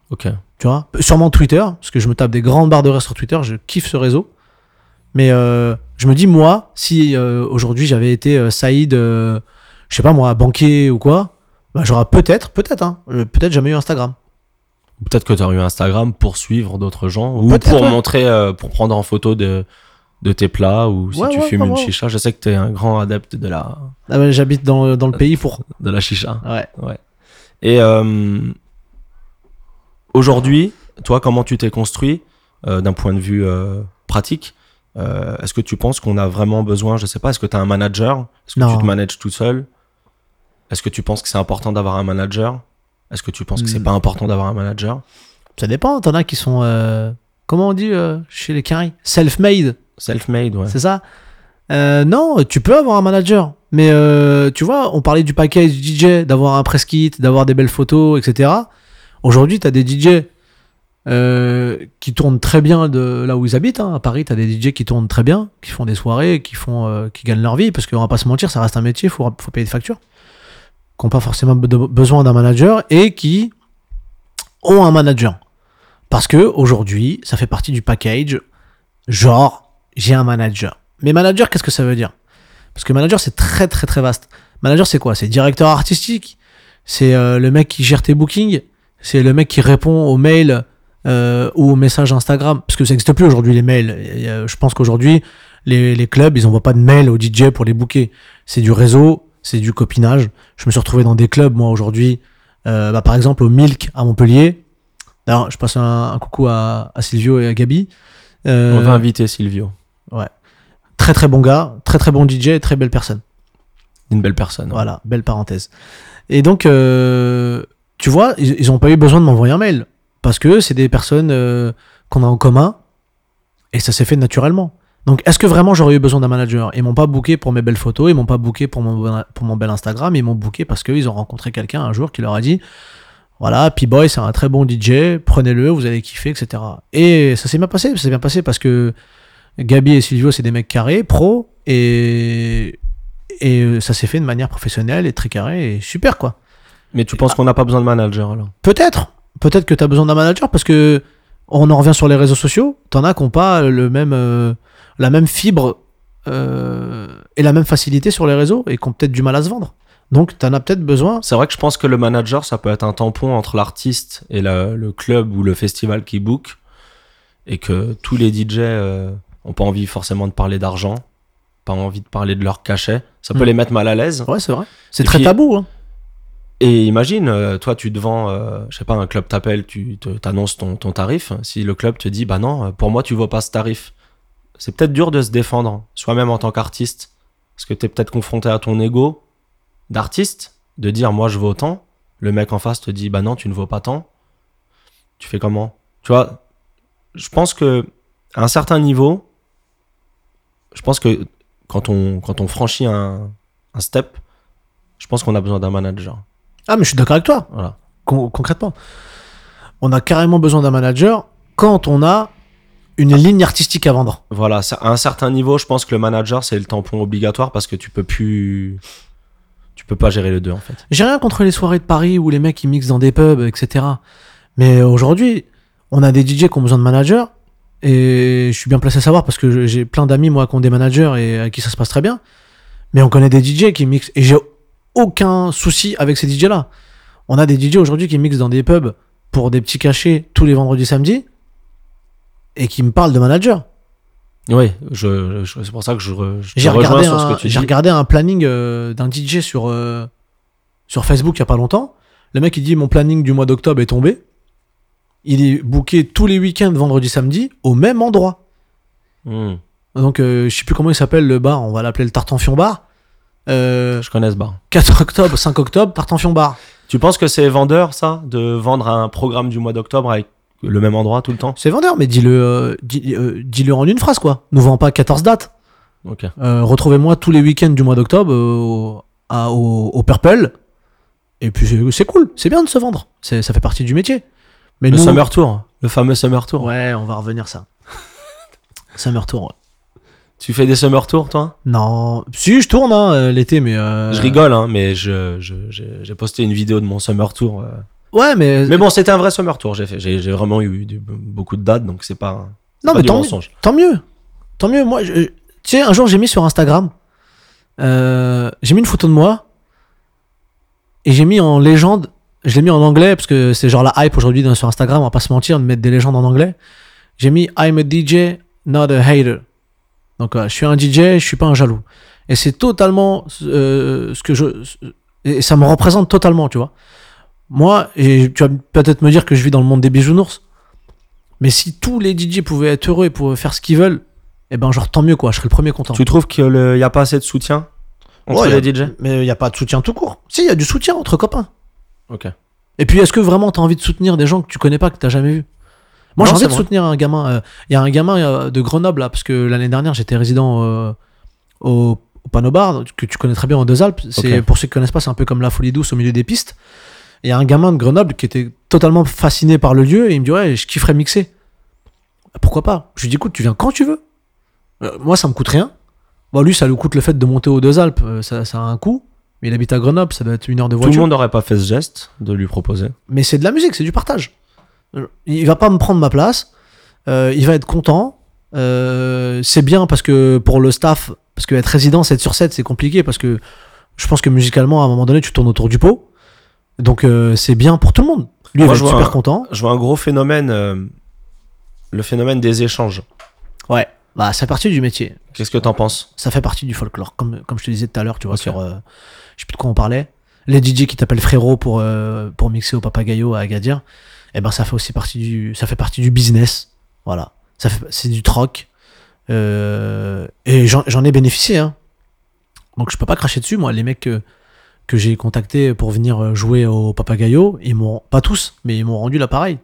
ok. Tu vois, sûrement Twitter parce que je me tape des grandes barres de reste sur Twitter. Je kiffe ce réseau. Mais euh, je me dis moi, si euh, aujourd'hui j'avais été euh, Saïd, je sais pas moi, banquier ou quoi, bah, j'aurais peut-être, peut-être, hein, peut-être jamais eu Instagram. Peut-être que tu as eu Instagram pour suivre d'autres gens ou pour ouais. montrer, pour prendre en photo de, de tes plats ou si Ouais, tu ouais, fumes ouais, une ouais. chicha. Je sais que tu es un grand adepte de la, Ah ouais, J'habite dans, dans le pays pour. de la chicha. Ouais. Et euh, aujourd'hui, toi, comment tu t'es construit euh, d'un point de vue euh, pratique Est-ce que tu penses qu'on a vraiment besoin, je sais pas, est-ce que tu as un manager? Est-ce que Non. tu te manages tout seul? Est-ce que tu penses que c'est important d'avoir un manager? Est-ce que tu penses que c'est Hmm. pas important d'avoir un manager? Ça dépend. T'en as qui sont, comment on dit chez les caries, self-made. Self-made, ouais. C'est ça Euh, Non, tu peux avoir un manager. Mais euh, tu vois, on parlait du package DJ, d'avoir un press kit, d'avoir des belles photos, etc. Aujourd'hui, tu as des DJ euh, qui tournent très bien de là où ils habitent. hein. À Paris, tu as des DJ qui tournent très bien, qui font des soirées, qui, font, qui gagnent leur vie. Parce qu'on va pas se mentir, ça reste un métier, il faut, faut payer des factures. Qui n'ont pas forcément besoin d'un manager et qui ont un manager. Parce que aujourd'hui, ça fait partie du package. Genre, j'ai un manager. Mais manager, qu'est-ce que ça veut dire? Parce que manager, c'est très très très vaste. Manager, c'est quoi? C'est directeur artistique? C'est euh, le mec qui gère tes bookings? C'est le mec qui répond aux mails euh, ou aux messages Instagram? Parce que ça n'existe plus aujourd'hui, les mails. Je pense qu'aujourd'hui, les, les clubs, ils envoient pas de mails aux DJ pour les booker. C'est du réseau, c'est du copinage. Je me suis retrouvé dans des clubs, moi, aujourd'hui. Euh, bah, par exemple, au Milk à Montpellier. D'ailleurs, je passe un, coucou à, à Silvio et à Gabi. On va inviter Silvio, très très bon gars, très très bon DJ, très belle personne. une belle personne. Voilà, belle parenthèse. Et donc, euh, tu vois, ils ils ont pas eu besoin de m'envoyer un mail parce que c'est des personnes euh, qu'on a en commun et ça s'est fait naturellement. Donc, est-ce que vraiment j'aurais eu besoin d'un manager? Ils m'ont pas booké pour mes belles photos, ils m'ont pas booké pour mon, pour mon bel Instagram, ils m'ont booké parce qu'ils ont rencontré quelqu'un un jour qui leur a dit voilà, P-Boy, c'est un très bon DJ, prenez-le, vous allez kiffer, etc. Et ça s'est bien passé, ça s'est bien passé parce que Gabi et Silvio, c'est des mecs carrés, pros, et, et euh, ça s'est fait de manière professionnelle et très carré et super, quoi. Mais tu penses qu'on n'a pas besoin de manager alors? Peut-être, peut-être que tu as besoin d'un manager parce que on en revient sur les réseaux sociaux, t'en as qui n'ont pas le même, euh, la même fibre euh, et la même facilité sur les réseaux et qui ont peut-être du mal à se vendre. Donc, tu en as peut-être besoin. C'est vrai que je pense que le manager, ça peut être un tampon entre l'artiste et la- le club ou le festival qui book. Et que tous les DJ euh, ont pas envie forcément de parler d'argent, pas envie de parler de leur cachet. Ça peut Mm. les mettre mal à l'aise. Ouais, c'est vrai. C'est très puis- tabou. Hein. Et imagine, euh, toi, tu te vends, euh, je sais pas, un club t'appelle, tu t'annonces ton, ton tarif. Si le club te dit, bah non, euh, pour moi, tu vaux pas ce tarif. C'est peut-être dur de se défendre, soi-même en tant qu'artiste. Parce que t'es peut-être confronté à ton ego d'artiste, de dire, moi, je vaux tant. Le mec en face te dit, bah non, tu ne vaux pas tant. Tu fais comment? Tu vois, je pense que à un certain niveau, je pense que quand on, quand on franchit un, un step, je pense qu'on a besoin d'un manager. Ah, mais je suis d'accord avec toi. Voilà. Con- concrètement, on a carrément besoin d'un manager quand on a une ligne artistique à vendre. Voilà, à un certain niveau, je pense que le manager, c'est le tampon obligatoire parce que tu peux plus. Tu peux pas gérer les deux, en fait. J'ai rien contre les soirées de Paris où les mecs ils mixent dans des pubs, etc. Mais aujourd'hui, on a des DJ qui ont besoin de managers. Et je suis bien placé à savoir parce que j'ai plein d'amis, moi, qui ont des managers et à qui ça se passe très bien. Mais on connaît des DJ qui mixent. Et j'ai aucun souci avec ces DJ-là. On a des DJ aujourd'hui qui mixent dans des pubs pour des petits cachets tous les vendredis, samedis. Et qui me parlent de manager. Oui, je, je- c'est pour ça que je, je te J'ai regardé, sur ce un, que tu j'ai dis. regardé un planning euh, d'un DJ sur, euh, sur Facebook il y a pas longtemps. Le mec il dit mon planning du mois d'octobre est tombé. Il est booké tous les week-ends, vendredi, samedi, au même endroit. Hmm, Donc euh, je sais plus comment il s'appelle le bar, on va l'appeler le Tartanfion Bar. Euh, je connais ce bar. 4 octobre, 5 octobre, Tartanfion Bar. Tu penses que c'est vendeur, ça, de vendre un programme du mois d'octobre avec le même endroit tout le temps? C'est vendeur, mais dis-le euh, dis, euh, en une phrase, quoi. Nous vend pas 14 dates. Ok. Euh, Retrouvez-moi tous les week-ends du mois d'octobre au, au, au Purple. Et puis c'est- cool, c'est bien de se vendre. Ça fait partie du métier. Mais Le Summer Tour, le fameux Summer Tour. Ouais, on va revenir ça. (laughs) Summer Tour. ouais. Tu fais des Summer Tours, toi? Non, si je tourne hein, euh, l'été, mais. euh, Je rigole, hein, mais je, je- j'ai j'ai posté une vidéo de mon Summer Tour. euh. Ouais, mais. Mais bon, c'était un vrai Summer Tour, j'ai fait. J'ai j'ai vraiment eu du- beaucoup de dates, donc c'est pas, non, pas mais du tant, mensonge. tant mieux. Tant mieux. Moi, je- tu sais, un jour, j'ai mis sur Instagram. euh, j'ai mis une photo de moi. Et j'ai mis en légende. Je l'ai mis en anglais, parce que c'est genre la hype aujourd'hui sur Instagram, on va pas se mentir, de mettre des légendes en anglais. J'ai mis I'm a DJ, not a hater. Donc, euh, je suis un DJ, je suis pas un jaloux. Et c'est totalement euh, ce que je. Et ça me représente totalement, tu vois. Moi, et tu vas peut-être me dire que je vis dans le monde des bisounours. Mais si tous les DJ pouvaient être heureux et pouvaient faire ce qu'ils veulent, eh ben, genre, tant mieux, quoi. Je serais le premier content. Tu trouves qu'il n'y a pas assez de soutien entre Ouais, les DJ Mais il n'y a pas de soutien tout court. Si, il y a du soutien entre copains. Ok. Et puis, est-ce que vraiment tu as envie de soutenir des gens que tu connais pas, que tu jamais vu Moi, j'ai envie c'est de vrai. soutenir un gamin. euh, Il y a un gamin euh, de Grenoble, là, parce que l'année dernière, j'étais résident euh, au, au Panobar, que tu connais très bien en Deux-Alpes. C'est, Ok. Pour ceux qui connaissent pas, c'est un peu comme la folie douce au milieu des pistes. Et il y a un gamin de Grenoble qui était totalement fasciné par le lieu et il me dit Ouais, je kifferais mixer. Pourquoi pas? Je lui dis Écoute, tu viens quand tu veux. Euh, moi, ça me coûte rien. Bon, lui, ça lui coûte le fait de monter aux Deux-Alpes. euh, ça, ça a un coût. Mais il habite à Grenoble, ça doit être une heure de Tout voiture. le monde n'aurait pas fait ce geste de lui proposer. Mais c'est de la musique, c'est du partage. Il va pas me prendre ma place. euh, il va être content. euh, c'est bien parce que pour le staff, parce que être résident 7 sur 7, c'est compliqué parce que je pense que musicalement, à un moment donné, tu tournes autour du pot. Donc euh, c'est bien pour tout le monde. Lui, il va être super un- content. Je vois un gros phénomène, le phénomène des échanges. Ouais. Bah, ça fait partie du métier. Qu'est-ce que t'en penses? Ça fait partie du folklore. Comme, comme je te disais tout à l'heure, tu vois, sur. euh, je sais plus de quoi on parlait. Les DJ qui t'appellent frérot pour, euh, pour mixer au Papagayo à Agadir, eh ben, ça fait aussi partie du, ça fait partie du business. Voilà. Ça fait, c'est du troc. Euh, et j'en, ai bénéficié, hein. Donc je peux pas cracher dessus, moi. Les mecs que, j'ai contactés pour venir euh, jouer au Papagayo, ils m'ont, pas tous, mais ils m'ont rendu l'appareil.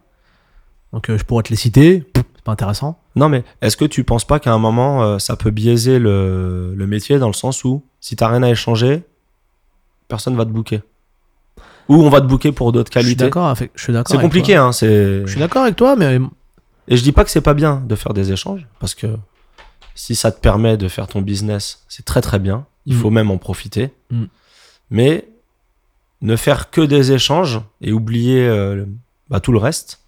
Donc je pourrais te les citer, c'est pas intéressant. Non, mais est-ce que tu penses pas qu'à un moment, ça peut biaiser le, le métier dans le sens où, si t'as rien à échanger, personne va te booker Ou on va te booker pour d'autres Je suis qualités d'accord, avec- je suis d'accord. C'est avec compliqué, toi. hein. C'est... Je suis d'accord avec toi, mais Et je dis pas que c'est pas bien de faire des échanges, parce que si ça te permet de faire ton business, c'est très très bien. Il Mm. faut même en profiter. Mm. Mais ne faire que des échanges et oublier euh, bah, tout le reste,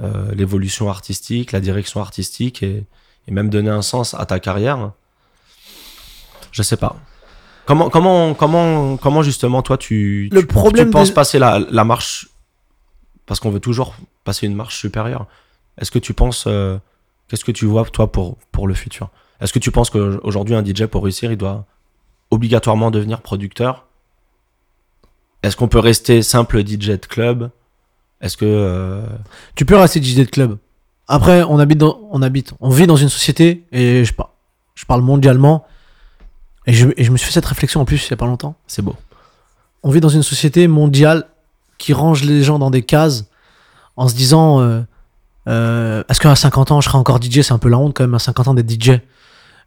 euh, l'évolution artistique, la direction artistique et, et même donner un sens à ta carrière, je sais pas. Comment, comment, comment, comment justement toi tu, Le tu- problème tu penses passer la, la marche? Parce qu'on veut toujours passer une marche supérieure. Est-ce que tu penses euh, qu'est-ce que tu vois toi pour pour le futur? Est-ce que tu penses qu'aujourd'hui un DJ pour réussir il doit obligatoirement devenir producteur? Est-ce qu'on peut rester simple DJ de club? Est-ce que euh, tu peux rester DJ de club. Après, on habite, dans, on habite, on vit dans une société et je, par- je parle mondialement. Et je, et je me suis fait cette réflexion en plus il y a pas longtemps. c'est beau On vit dans une société mondiale qui range les gens dans des cases en se disant euh, euh, est-ce qu'à 50 ans je serai encore DJ C'est un peu la honte quand même à 50 ans d'être DJ.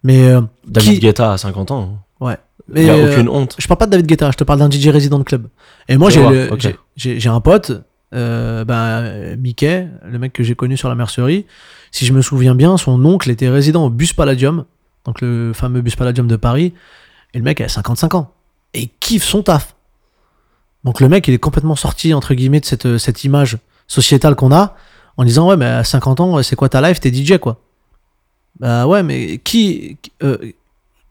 Mais, euh, David Qui- Guetta à 50 ans. ouais. Il Mais, n'y a aucune honte. Je parle pas de David Guetta, je te parle d'un DJ résident de club. Et moi, j'ai, vois, le- ok. j'ai, un pote, ben, Mickey, le mec que j'ai connu sur la mercerie. Si je me souviens bien, son oncle était résident au Bus Palladium, donc le fameux Bus Palladium de Paris. Et le mec a 55 ans. Et il kiffe son taf. Donc le mec, il est complètement sorti, entre guillemets, de cette, cette image sociétale qu'on a, en disant, ouais, mais à 50 ans, c'est quoi ta life? T'es DJ, quoi. Bah ouais, mais qui. euh,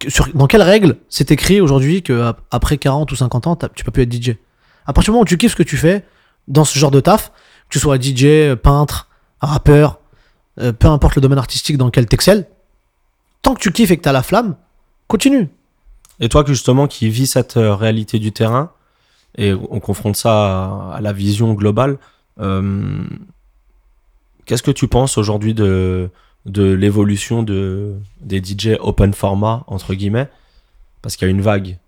sur, dans quelle règle c'est écrit aujourd'hui que ap- après 40 ou 50 ans, tu peux plus être DJ À partir du moment où tu kiffes ce que tu fais, dans ce genre de taf, que tu sois DJ, euh, peintre, rappeur, euh, peu importe le domaine artistique dans lequel t'excelles, tant que tu kiffes et que t'as la flamme, continue. Et toi, justement, qui vis cette euh, réalité du terrain, et on confronte ça à, à la vision globale, euh, qu'est-ce que tu penses aujourd'hui de, de l'évolution de, des DJ open format, entre guillemets? Parce qu'il y a une vague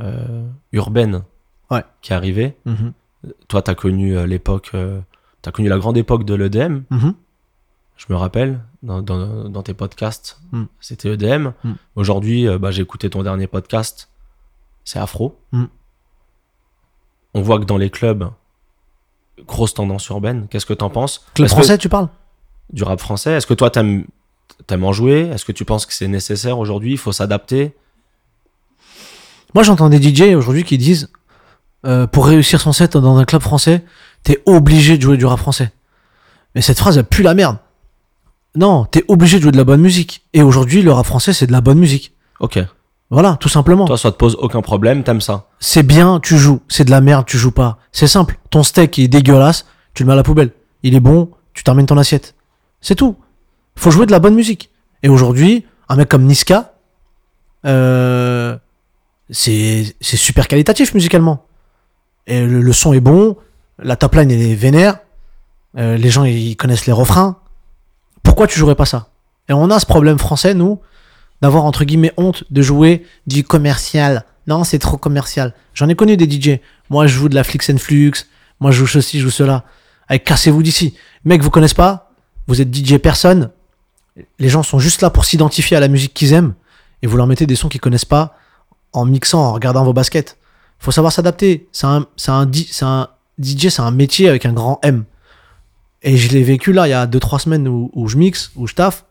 euh, urbaine Ouais. qui est arrivée. toi, t'as connu euh, l'époque, t'as connu la grande époque de l'EDM. Mhm. Je me rappelle dans, dans- dans tes podcasts, Mm. c'était EDM. Mm. Aujourd'hui, euh, bah, j'ai écouté ton dernier podcast, c'est Afro. Mm. On voit que dans les clubs, grosse tendance urbaine. Qu'est-ce que t'en penses? Club que- français, tu parles? Du rap français Est-ce que toi, t'aimes aimes en jouer? Est-ce que tu penses que c'est nécessaire aujourd'hui? Il faut s'adapter? Moi, j'entends des DJ aujourd'hui qui disent euh, pour réussir son set dans un club français, t'es obligé de jouer du rap français. Mais cette phrase, elle pue la merde. Non, t'es obligé de jouer de la bonne musique. Et aujourd'hui, le rap français, c'est de la bonne musique. Ok. Voilà, tout simplement. Toi, ça te pose aucun problème, t'aimes ça? C'est bien, tu joues. C'est de la merde, tu joues pas. C'est simple. Ton steak est dégueulasse, tu le mets à la poubelle. Il est bon, tu termines ton assiette. C'est tout. Faut jouer de la bonne musique. Et aujourd'hui, un mec comme Niska, euh, c'est c'est super qualitatif musicalement. Et le, le son est bon, la top line elle est vénère, euh, les gens ils connaissent les refrains. Pourquoi tu jouerais pas ça? Et on a ce problème français, nous, d'avoir entre guillemets honte de jouer du commercial. Non, c'est trop commercial. J'en ai connu des DJ. Moi, je joue de la Flix and Flux. Moi, je joue ceci, je joue cela. Allez, cassez-vous d'ici. Mec, vous connaissez pas? Vous êtes DJ personne. Les gens sont juste là pour s'identifier à la musique qu'ils aiment. Et vous leur mettez des sons qu'ils connaissent pas en mixant, en regardant vos baskets. Faut savoir s'adapter. C'est un, un DJ, c'est un métier avec un grand M. Et je l'ai vécu là, il y a 2-3 semaines où, où je mixe, où je taffe.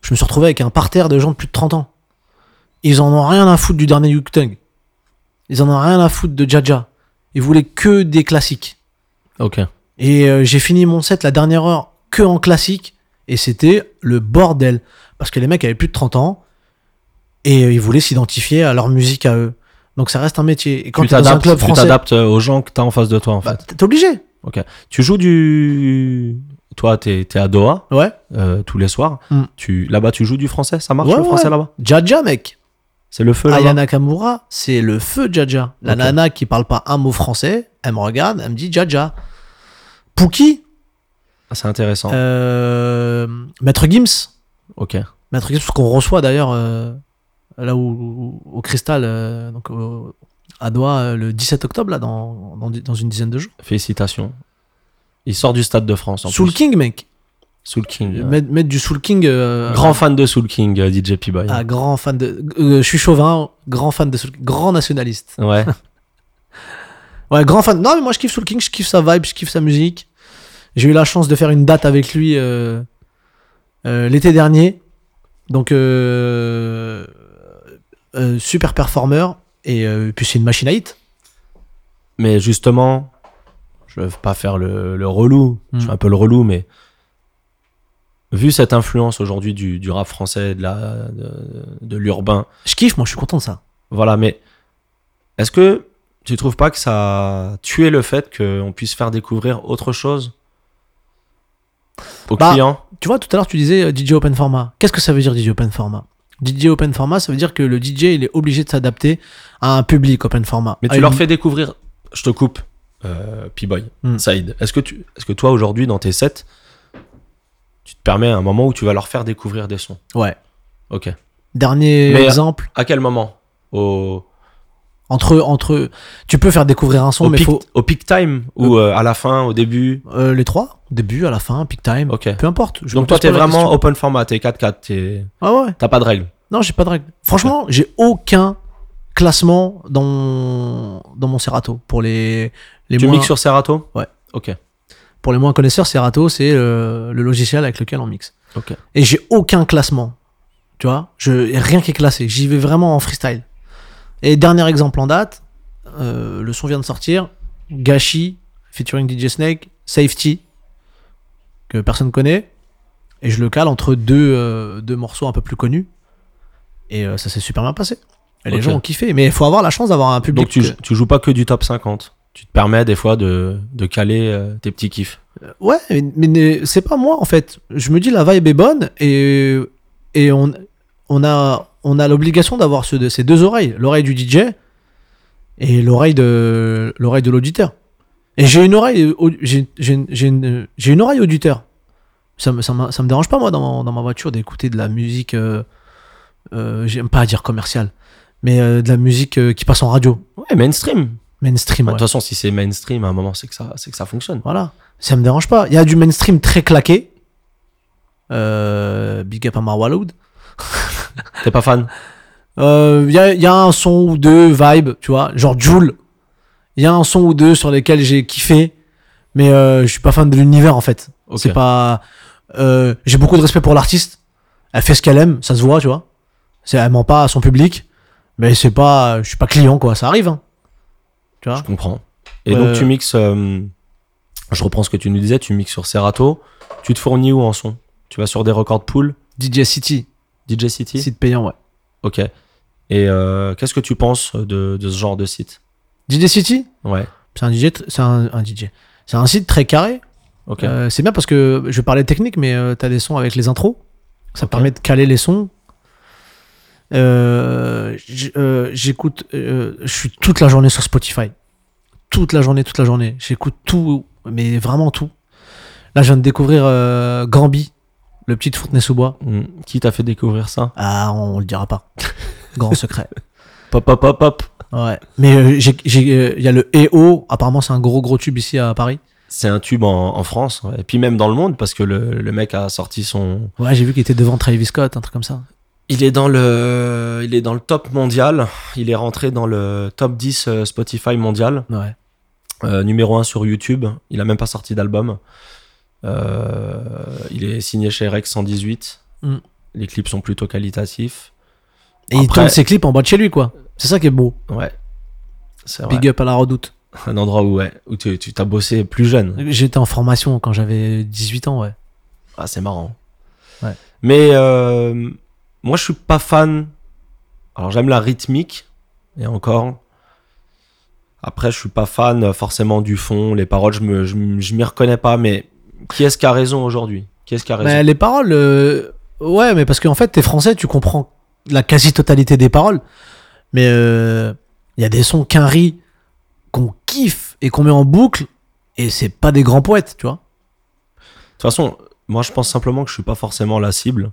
Je me suis retrouvé avec un parterre de gens de plus de 30 ans. Ils en ont rien à foutre du dernier Yuktung. Ils en ont rien à foutre de Jaja. Ils voulaient que des classiques. Ok. Et euh, j'ai fini mon set la dernière heure que en classique. Et c'était le bordel. Parce que les mecs avaient plus de 30 ans. Et euh, ils voulaient s'identifier à leur musique à eux. Donc ça reste un métier. Et quand tu t'adaptes tu t'adaptes euh, aux gens que t'as en face de toi, en bah, fait. t'es obligé. Tu joues du. Toi, t'es es à Doha Ouais. euh, tous les soirs. Mm. Tu Là-bas, tu joues du français? Ça marche Ouais, le ouais. français là-bas? Jaja, mec. C'est le feu là-bas? Aya Nakamura, c'est le feu Jaja. La Ok. nana qui parle pas un mot français, elle me regarde, elle me dit Jaja. Pookie, Ah, C'est intéressant. euh, Maître Gims. Ok. Maître Gims, qu'on reçoit d'ailleurs euh, là où, au Cristal, euh, donc au- à Doha, euh, le 17 octobre, là, dans, dans, dans une dizaine de jours. Félicitations. Il sort du Stade de France en Soul plus. King, mec. Soul King. Mettre, mettre du Soul King. euh, Grand fan de Soul King, euh, DJ P-Boy. ah, grand fan de. euh, je suis chauvin, grand fan de Soul King. Grand nationaliste. Ouais. (laughs) Ouais, grand fan. Non, mais moi je kiffe Soul King, je kiffe sa vibe, je kiffe sa musique. J'ai eu la chance de faire une date avec lui l'été dernier. Donc, super performeur. Et euh, puis c'est une machine à hit. Mais justement, je veux pas faire le, le relou, je suis Mm. un peu le relou, mais vu cette influence aujourd'hui du, du rap français, de la- de, de l'urbain, Je kiffe, moi je suis content de ça. voilà, mais est-ce que tu trouves pas que ça a tué le fait qu'on puisse faire découvrir autre chose aux Bah, clients? Tu vois, tout à l'heure tu disais euh, DJ Open Format. Qu'est-ce que ça veut dire DJ Open Format? DJ Open Format, ça veut dire que le DJ il est obligé de s'adapter à un public Open Format. Mais À tu leur une- fais découvrir, je te coupe, euh, P-Boy, Mm. Saïd, est-ce que, tu, est-ce que toi aujourd'hui dans tes sets, tu te permets un moment où tu vas leur faire découvrir des sons? Ouais. Ok. Dernier Mais- exemple. À quel moment? Au, Entre, entre, tu peux faire découvrir un son, au, mais peak, faut au peak time ou euh, à la fin, au début? Euh, les trois, début, à la fin, peak time, Ok. peu importe. Je Donc toi, t'es vraiment open format, t'es 4-4, t'es- Ah ouais. t'as pas de règles. Non, j'ai pas de règle. Franchement, j'ai aucun classement dans mon, dans mon Serato pour les les Tu moins mixes sur Serato? Ouais. Ok. pour les moins connaisseurs. Serato, c'est euh, le logiciel avec lequel on mixe. Ok. Et j'ai aucun classement. Tu vois, je rien qui est classé. J'y vais vraiment en freestyle. Et dernier exemple en date, euh, le son vient de sortir. Gashi featuring DJ Snake, Safety que personne connaît. Et je le cale entre deux, euh, deux morceaux un peu plus connus. Et euh, ça s'est super bien passé. Et les gens ont kiffé. Mais il faut avoir la chance d'avoir un public. Donc tu, tu joues pas que du top 50. Tu te permets des fois de, de caler euh, tes petits kiffs. Ouais, mais, mais c'est pas moi en fait. Je me dis la vibe est bonne et, et on, on a, on a l'obligation d'avoir ce- ces deux oreilles, l'oreille du DJ et l'oreille de l'oreille de l'auditeur. Et j'ai une oreille, j'ai une, j'ai une, une oreille auditeur. Ça me, ça, me, ça me dérange pas moi dans, dans ma voiture d'écouter de la musique, euh, euh, j'aime pas dire commerciale, mais euh, de la musique qui passe en radio. Ouais, mainstream. Mainstream, De ouais. toute façon, si c'est mainstream, à un moment, c'est que ça, c'est que ça fonctionne. Voilà. Ça me dérange pas. Il y a du mainstream très claqué. Big up à Marwaloud. (laughs) (laughs) T'es pas fan? Euh, Il y, a, il y a un son ou deux vibe, tu vois, genre Joule. Il y a un son ou deux sur lesquels j'ai kiffé, mais euh, je suis pas fan de l'univers en fait. C'est pas. euh, j'ai beaucoup de respect pour l'artiste. Elle fait ce qu'elle aime, ça se voit, tu vois. C'est, elle ment pas à son public, mais c'est pas, je suis pas client quoi. Ça arrive, hein. Tu vois. Je comprends. Et Euh, donc, tu mixes. euh, je reprends ce que tu nous disais, tu mixes sur Serato. Tu te fournis où en son? Tu vas sur des records pool DJ City, DJ City? Site payant, ouais. Ok. Et euh, qu'est-ce que tu penses de, de ce genre de site? DJ City, Ouais. c'est un DJ, c'est un, un DJ. C'est un site très carré. Ok. Euh, c'est bien parce que je parler technique, mais euh, t'as des sons avec les intros. Ça permet de caler les sons. Euh, J'écoute, je suis toute la journée sur Spotify. Toute la journée, toute la journée. J'écoute tout, mais vraiment tout. Là, je viens de découvrir Gambi, le petit Fontenay-sous-Bois. Hmm. Qui t'a fait découvrir ça? Ah, on, le dira pas. (laughs) Grand secret. Pop, pop, pop, pop. Ouais. Mais euh, j'ai, euh, il y a le EO. Apparemment, c'est un gros, gros tube ici à Paris. C'est un tube en, en France, ouais. et puis même dans le monde, parce que le, le mec a sorti son. Ouais, j'ai vu qu'il était devant Travis Scott, un truc comme ça. Il est dans le, il est dans le top mondial. Il est rentré dans le top 10 euh, Spotify mondial, Ouais. Euh, numéro 1 sur YouTube. Il a même pas sorti d'album. Euh, il est signé chez Rex 118. Mm. Les clips sont plutôt qualitatifs. Et il tourne ses clips en bas de chez lui, quoi. C'est ça qui est beau. Ouais. C'est vrai. Big up à la redoute. (laughs) Un endroit où, ouais, où tu, tu t'as bossé plus jeune. J'étais en formation quand j'avais 18 ans, ouais. Ah, c'est marrant. Ouais. Mais euh, moi, je suis pas fan. Alors, j'aime la rythmique, et encore. Après, je suis pas fan euh, forcément du fond. Les paroles, je me, je m'y reconnais pas. Mais qui est-ce qui a raison aujourd'hui? Qui est-ce qui a raison? Les paroles, euh, ouais, mais parce qu'en fait, t'es français, tu comprends la quasi-totalité des paroles. Mais euh, il y a des sons qu'un riz qu'on kiffe et qu'on met en boucle, et c'est pas des grands poètes, tu vois. De toute façon, moi, je pense simplement que je suis pas forcément la cible.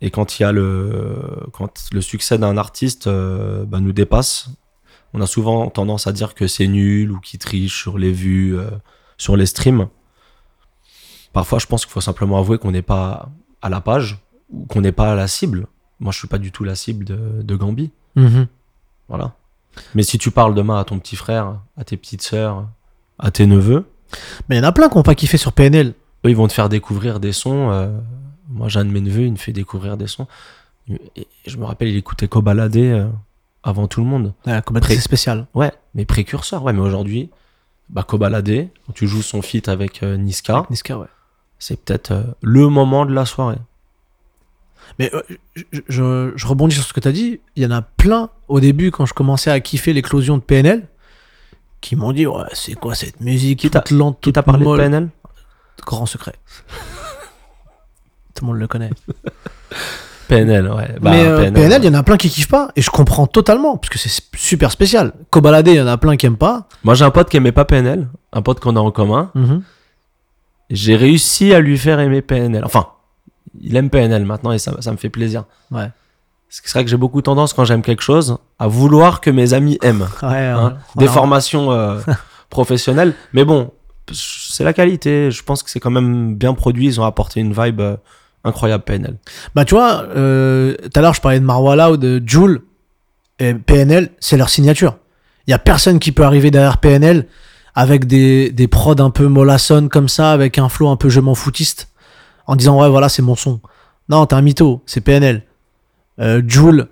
Et quand il y a le, quand le succès d'un artiste euh, bah, nous dépasse, on a souvent tendance à dire que c'est nul ou qu'il triche sur les vues, euh, sur les streams. Parfois, je pense qu'il faut simplement avouer qu'on n'est pas à la page ou qu'on n'est pas à la cible. Moi, je suis pas du tout la cible de, de Gambi. Voilà. Mais si tu parles demain à ton petit frère, à tes petites sœurs, à tes neveux, Mais il y en a plein qui ont pas kiffé sur PNL. eux, ils vont te faire découvrir des sons. euh, moi, j'ai un de mes neveux, il me fait découvrir des sons. Et je me rappelle, il écoutait Kobalade euh, avant tout le monde. Ouais, Pré- c'est spécial. Ouais, mais précurseur. Ouais, mais aujourd'hui, bah, Kobalade, tu joues son feat avec euh, Niska, Niska, ouais. C'est peut-être euh, le moment de la soirée. Mais euh, je, je- je rebondis sur ce que tu as dit. Il y en a plein au début quand je commençais à kiffer l'éclosion de PNL qui m'ont dit ouais c'est quoi cette musique Qui t'a- parlé molle. de PNL grand secret tout le monde le connaît (laughs) PNL, ouais. Bah, mais euh, PNL il ouais. y en a plein qui kiffent pas et je comprends totalement parce que c'est super spécial Kobalade il y en a plein qui aiment pas Moi, j'ai un pote qui aimait pas PNL, un pote qu'on a en commun. Mhm. J'ai réussi à lui faire aimer PNL. Enfin, il aime PNL maintenant et ça, ça me fait plaisir. ouais C'est vrai que j'ai beaucoup tendance, quand j'aime quelque chose, à vouloir que mes amis aiment. (laughs) ouais hein. Des formations euh, (laughs) professionnelles. Mais bon, c'est la qualité. Je pense que c'est quand même bien produit. Ils ont apporté une vibe euh, incroyable, PNL. Bah tu vois, euh, tout à l'heure je parlais de Marwala ou de Joule, et PNL, c'est leur signature. Il y a personne qui peut arriver derrière PNL avec des, des prods un peu mollassonnes comme ça, avec un flow un peu je m'en foutiste, en disant ouais voilà c'est mon son. Non, t'es un mytho, c'est PNL. Euh, Joule,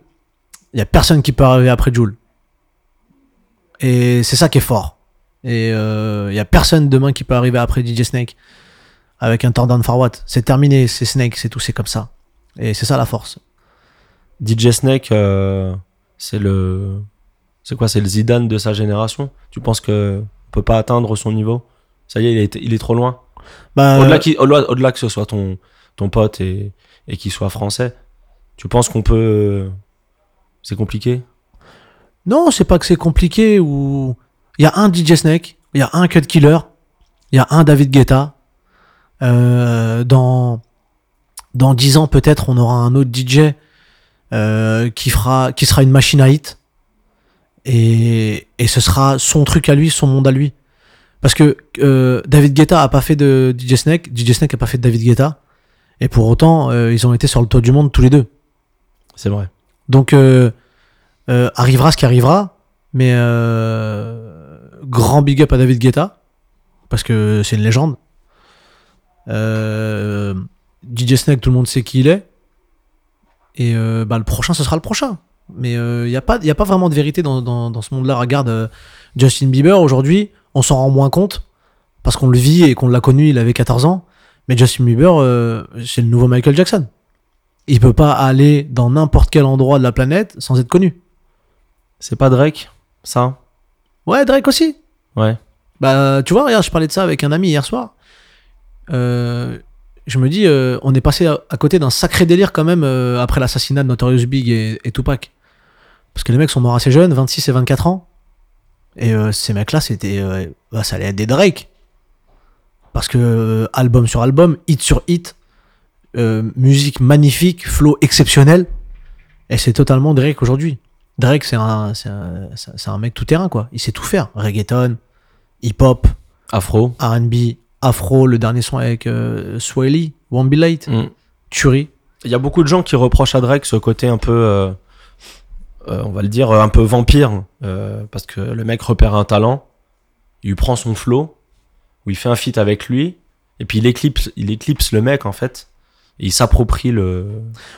il y a personne qui peut arriver après Joule. Et c'est ça qui est fort. Et euh, il y a personne demain qui peut arriver après DJ Snake avec un Tordan Farwat. C'est terminé, c'est Snake, c'est tout, c'est comme ça. Et c'est ça la force. DJ Snake, euh, c'est le. C'est quoi C'est le Zidane de sa génération? Tu penses que peut pas atteindre son niveau Ça y est, il est, il est trop loin Bah, Au-delà que ce soit ton, ton pote et, et qu'il soit français, tu penses qu'on peut. C'est compliqué? Non, c'est pas que c'est compliqué ou. Il y a un DJ Snake, il y a un Cut Killer, il y a un David Guetta. Euh, dans dans 10 ans peut-être on aura un autre DJ euh, qui fera qui sera une machine à hit et, et ce sera son truc à lui, son monde à lui. Parce que euh, David Guetta a pas fait de DJ Snake, DJ Snake a pas fait de David Guetta, et pour autant, euh, ils ont été sur le toit du monde tous les deux. C'est vrai. Donc, euh, arrivera ce qui arrivera, mais grand big up à David Guetta, parce que c'est une légende. DJ Snake, tout le monde sait qui il est. Et bah, le prochain, ce sera le prochain. Mais il n'y a, pas- y a pas vraiment de vérité dans, dans- dans ce monde-là. Regarde euh, Justin Bieber, aujourd'hui, on s'en rend moins compte, parce qu'on le vit et qu'on l'a connu, il avait 14 ans. Mais Justin Bieber, euh, c'est le nouveau Michael Jackson. Il peut pas aller dans n'importe quel endroit de la planète sans être connu. C'est pas Drake, ça? Ouais, Drake aussi. Ouais. Bah, tu vois, regarde, je parlais de ça avec un ami hier soir. Euh, je me dis, euh, on est passé à, à côté d'un sacré délire quand même euh, après l'assassinat de Notorious Big et, et Tupac. Parce que les mecs sont morts assez jeunes, 26 et 24 ans. Et euh, ces mecs-là, c'était, euh, bah, ça allait être des Drake. Parce que euh, album sur album, hit sur hit, musique magnifique, flow exceptionnel. Et c'est totalement Drake aujourd'hui. Drake, c'est un, c'est un, mec tout terrain, quoi. Il sait tout faire. Reggaeton, hip-hop, Afro. R&B, afro, le dernier son avec Swaley, Won't Be Late, Mm. Tuerie. Il y a beaucoup de gens qui reprochent à Drake ce côté un peu, on va le dire, un peu vampire, euh, parce que le mec repère un talent, il lui prend son flow, où il fait un feat avec lui, et puis il éclipse, il éclipse le mec en fait, et il s'approprie le.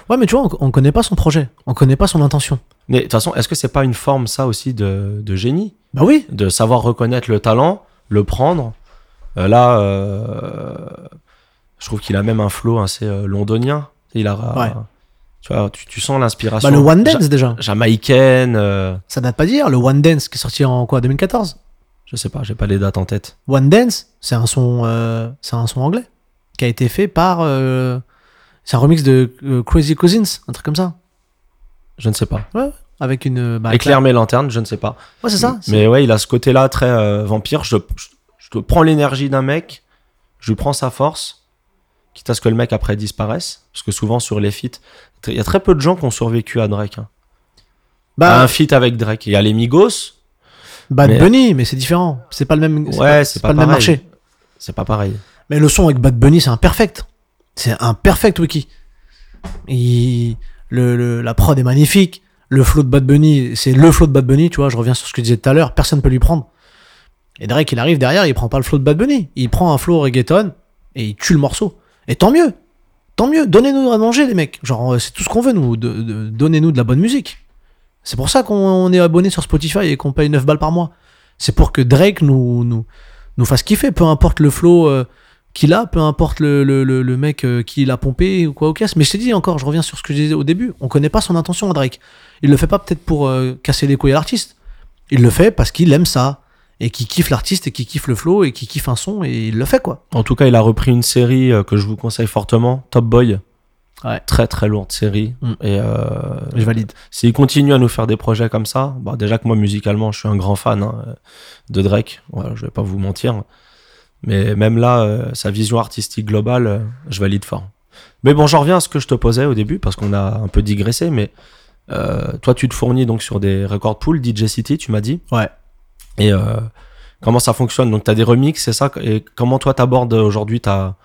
Ouais, mais tu vois, on, on connaît pas son projet, on connaît pas son intention. Mais de toute façon, est-ce que c'est pas une forme ça aussi de, de génie, Bah oui, de savoir reconnaître le talent, le prendre Euh, Là, euh, je trouve qu'il a même un flow assez euh, londonien. Il a, Ouais. Tu vois, tu, tu sens l'inspiration. bah le One Ja- Dance déjà. jamaïcaine, euh, Ça date pas d'hier, le One Dance qui est sorti en quoi, 2014 je sais pas, j'ai pas les dates en tête. One Dance, c'est un son, euh, c'est un son anglais qui a été fait par, euh, c'est un remix de Crazy Cousins, un truc comme ça, Je ne sais pas. avec une. Bah, Éclaire mes lanternes, je ne sais pas. Ouais, c'est ça. Mais ouais, il a ce côté-là très vampire. Je, je, je prends l'énergie d'un mec, je lui prends sa force, quitte à ce que le mec après disparaisse. Parce que souvent sur les feats, il y a très peu de gens qui ont survécu à Drake. hein. À Bah, un feat avec Drake. Il y a les Migos, Bad mais- Bunny, mais c'est différent. C'est pas le même. Ouais, pas, c'est c'est pas pas, le même marché. c'est pas pareil. Mais le son avec Bad Bunny, c'est un perfect. C'est un perfect wiki. Il- le, le- la prod est magnifique. Le flow de Bad Bunny, c'est le flow de Bad Bunny, tu vois. Je reviens sur ce que je disais tout à l'heure. Personne peut lui prendre. Et Drake, il arrive derrière, il prend pas le flow de Bad Bunny. Il prend un flow reggaeton et il tue le morceau. Et tant mieux. Tant mieux. Donnez-nous à manger, les mecs. Genre, euh, c'est tout ce qu'on veut, nous. Donnez-nous de la bonne musique. C'est pour ça qu'on on est abonné sur Spotify et qu'on paye 9 balles par mois. C'est pour que Drake nous, nous, nous fasse kiffer. Peu importe le flow. euh, qu'il a, peu importe le, le, le, mec euh, qui l'a pompé ou quoi au caisse. Mais je t'ai dit encore, je reviens sur ce que je disais au début, on connaît pas son intention à Drake. Il le fait pas peut-être pour casser les couilles à l'artiste. Il le fait parce qu'il aime ça. Et qu'il kiffe l'artiste et qu'il kiffe le flow et qu'il kiffe un son et il le fait quoi. En tout cas, il a repris une série euh, que je vous conseille fortement, Top Boy. Ouais. Très très lourde série. Mm. Et euh, Je valide. S'il continue à nous faire des projets comme ça, bah déjà que moi musicalement je suis un grand fan hein, de Drake, voilà, je vais pas vous mentir. Mais même là, euh, sa vision artistique globale, euh, je valide fort. Mais bon, j'en reviens à ce que je te posais au début, parce qu'on a un peu digressé, mais toi tu te fournis donc sur des record pools, DJ City, tu m'as dit. Ouais. Et euh, comment ça fonctionne? Donc tu as des remixes, c'est ça? Et comment toi t'abordes aujourd'hui ta,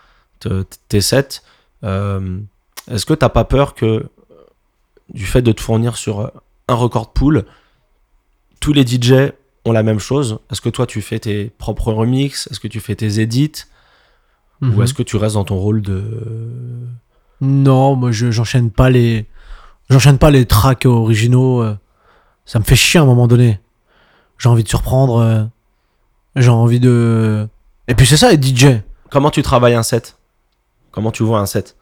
tes sets? Euh, Est-ce que t'as pas peur que euh, du fait de te fournir sur un record pool, tous les DJ ont la même chose? Est-ce que toi tu fais tes propres remixes? Est-ce que tu fais tes edits? Ou est-ce que tu restes dans ton rôle de... Non, moi je j'enchaîne pas les j'enchaîne pas les tracks originaux. Ça me fait chier à un moment donné. J'ai envie de surprendre. euh. J'ai envie de. Et puis c'est ça, les DJ. Comment tu travailles un set? Comment tu vois un set?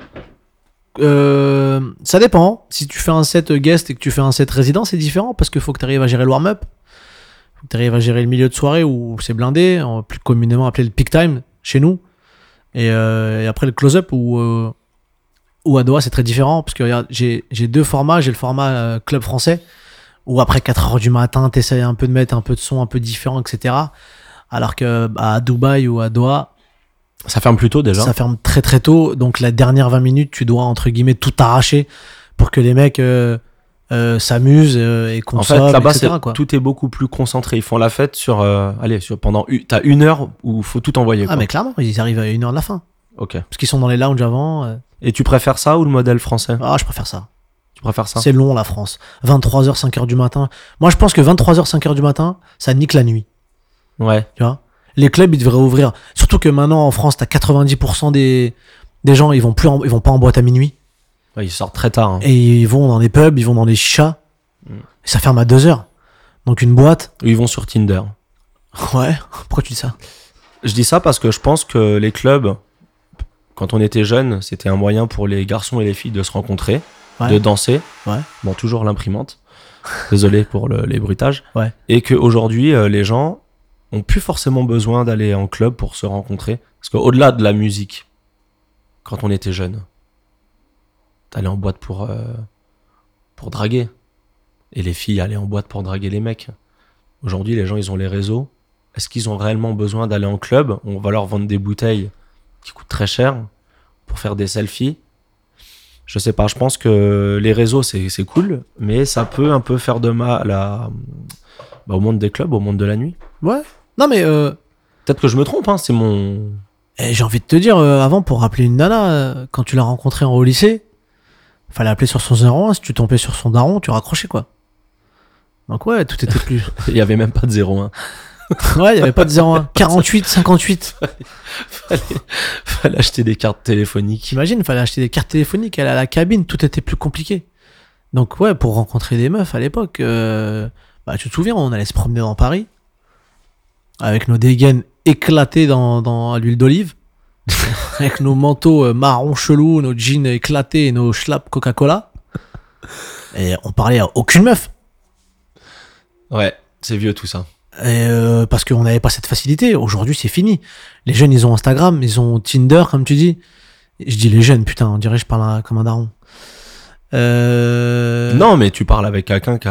Euh, ça dépend. Si tu fais un set guest et que tu fais un set résident, c'est différent parce qu'il faut que tu arrives à gérer le warm-up. Faut que tu arrives à gérer le milieu de soirée où c'est blindé, en- plus communément appelé le peak time chez nous. Et, euh, et après le close-up où, euh, où à Doha c'est très différent parce que regarde, j'ai j'ai deux formats. J'ai le format club français où après 4 heures du matin, tu essayes un peu de mettre un peu de son un peu différent, etc. Alors que bah, à Dubaï ou à Doha, Ça ferme plus tôt déjà ça ferme très très tôt, donc la dernière 20 minutes, tu dois entre guillemets tout arracher pour que les mecs euh, euh, s'amusent euh, et En consomment, fait, là-bas, etc., c'est- quoi. tout est beaucoup plus concentré. Ils font la fête sur, euh, allez, sur pendant, t'as une heure où faut tout envoyer. Ah, mais clairement, ils arrivent à une heure de la fin. Ok. Parce qu'ils sont dans les lounges avant. euh. Et tu préfères ça ou le modèle français? Ah, je préfère ça. Préfères ça C'est long, la France. 23h, 5h du matin. Moi, je pense que 23h, 5h du matin, ça nique la nuit. Ouais. Tu vois? Les clubs, ils devraient ouvrir. Surtout que maintenant, en France, t'as 90% des, des gens, ils vont, plus en- ils vont pas en boîte à minuit. Ouais, ils sortent très tard. hein. Et ils vont dans les pubs, ils vont dans les chichas. Mm. Et ça ferme à 2h. Donc, une boîte. Ils vont sur Tinder. (laughs) Ouais. Pourquoi tu dis ça? Je dis ça parce que je pense que les clubs, quand on était jeune, c'était un moyen pour les garçons et les filles de se rencontrer, Ouais. de danser. Ouais. Bon, toujours l'imprimante. Désolé pour le- les bruitages. Ouais. Et qu'aujourd'hui, euh, les gens ont plus forcément besoin d'aller en club pour se rencontrer. Parce qu'au-delà de la musique, quand on était jeune, t'allais en boîte pour, euh, pour draguer. Et les filles allaient en boîte pour draguer les mecs. Aujourd'hui, les gens, ils ont les réseaux. Est-ce qu'ils ont réellement besoin d'aller en club? On va leur vendre des bouteilles qui coûtent très cher pour faire des selfies. Je sais pas, je pense que les réseaux, c'est c'est cool, mais ça peut un peu faire de mal à, bah, au monde des clubs, au monde de la nuit. Ouais. Non, mais euh, Peut-être que je me trompe, hein, c'est mon... eh, j'ai envie de te dire, euh, avant, pour rappeler une nana, euh, quand tu l'as rencontrée en haut lycée, fallait appeler sur son 01. Si tu tombais sur son daron, tu raccrochais, quoi. Donc, ouais, tout était plus. (laughs) Il y avait même pas de 0-1. (laughs) ouais, il y avait pas de 01. 48, 58. Fallait, fallait acheter des cartes téléphoniques. T'imagines, fallait acheter des cartes téléphoniques, aller à la cabine, tout était plus compliqué. Donc ouais, pour rencontrer des meufs à l'époque, euh, bah tu te souviens, on allait se promener dans Paris avec nos dégaines éclatées dans, dans l'huile d'olive, (laughs) avec nos manteaux euh, marron chelous, nos jeans éclatés et nos schlaps Coca-Cola. Et on parlait à aucune meuf. Ouais, c'est vieux tout ça. Et, euh, parce qu'on n'avait pas cette facilité. Aujourd'hui, c'est fini. Les jeunes, ils ont Instagram, ils ont Tinder, comme tu dis. Je dis les jeunes, putain, on dirait que je parle comme un daron. Euh... Non, mais tu parles avec quelqu'un qui,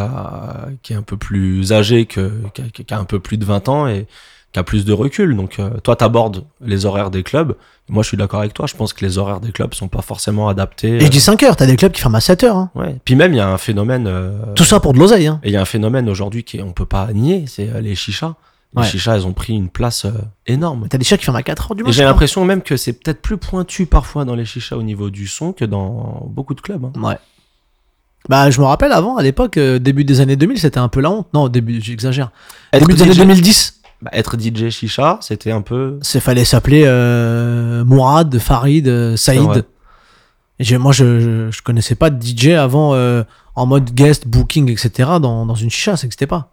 qui est un peu plus âgé, que, qui, a, qui a un peu plus de 20 ans et qui a plus de recul. Donc, euh, toi, t'abordes les horaires des clubs. Moi, je suis d'accord avec toi. Je pense que les horaires des clubs sont pas forcément adaptés. Et je dis 5 heures, t'as des clubs qui ferment à 7 heures. hein. Ouais. Puis même, il y a un phénomène. euh, Tout ça pour de l'oseille. Hein. Et il y a un phénomène aujourd'hui qui on peut pas nier, c'est euh, les chichas. Les Ouais. chichas, elles ont pris une place euh, énorme. T'as des chats qui ferment à 4 heures du matin. j'ai l'impression même que c'est peut-être plus pointu parfois dans les chichas au niveau du son que dans beaucoup de clubs. hein. Ouais. Bah, je me rappelle avant, à l'époque, euh, début des années 2000, c'était un peu la honte. Non, début, j'exagère. Début des années DJ 2010, Bah, être DJ chicha, c'était un peu. c'est fallait s'appeler euh, Mourad, Farid, euh, Saïd. Et j'ai- moi, je, je, je connaissais pas de DJ avant euh, en mode guest, booking, etc. dans, dans une chicha, ça n'existait pas.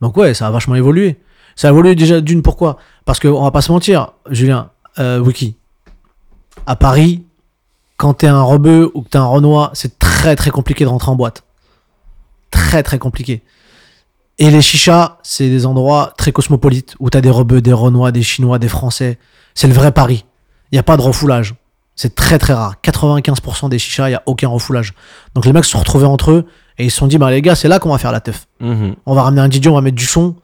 Donc ouais, ça a vachement évolué. Ça a évolué déjà d'une pourquoi? Parce que on va pas se mentir, Julien, euh, Wiki. À Paris, quand t'es un rebeu ou que t'es un renois, c'est très très compliqué de rentrer en boîte. Très très compliqué. Et les chichas, c'est des endroits très cosmopolites où t'as des rebeux, des renois, des chinois, des français. C'est le vrai Paris. Il n'y a pas de refoulage. C'est très très rare. 95% des chichas, il n'y a aucun refoulage. Donc les mecs se sont retrouvés entre eux et ils se sont dit, bah les gars, c'est là qu'on va faire la teuf. Mhm. On va ramener un DJ, on va mettre du son,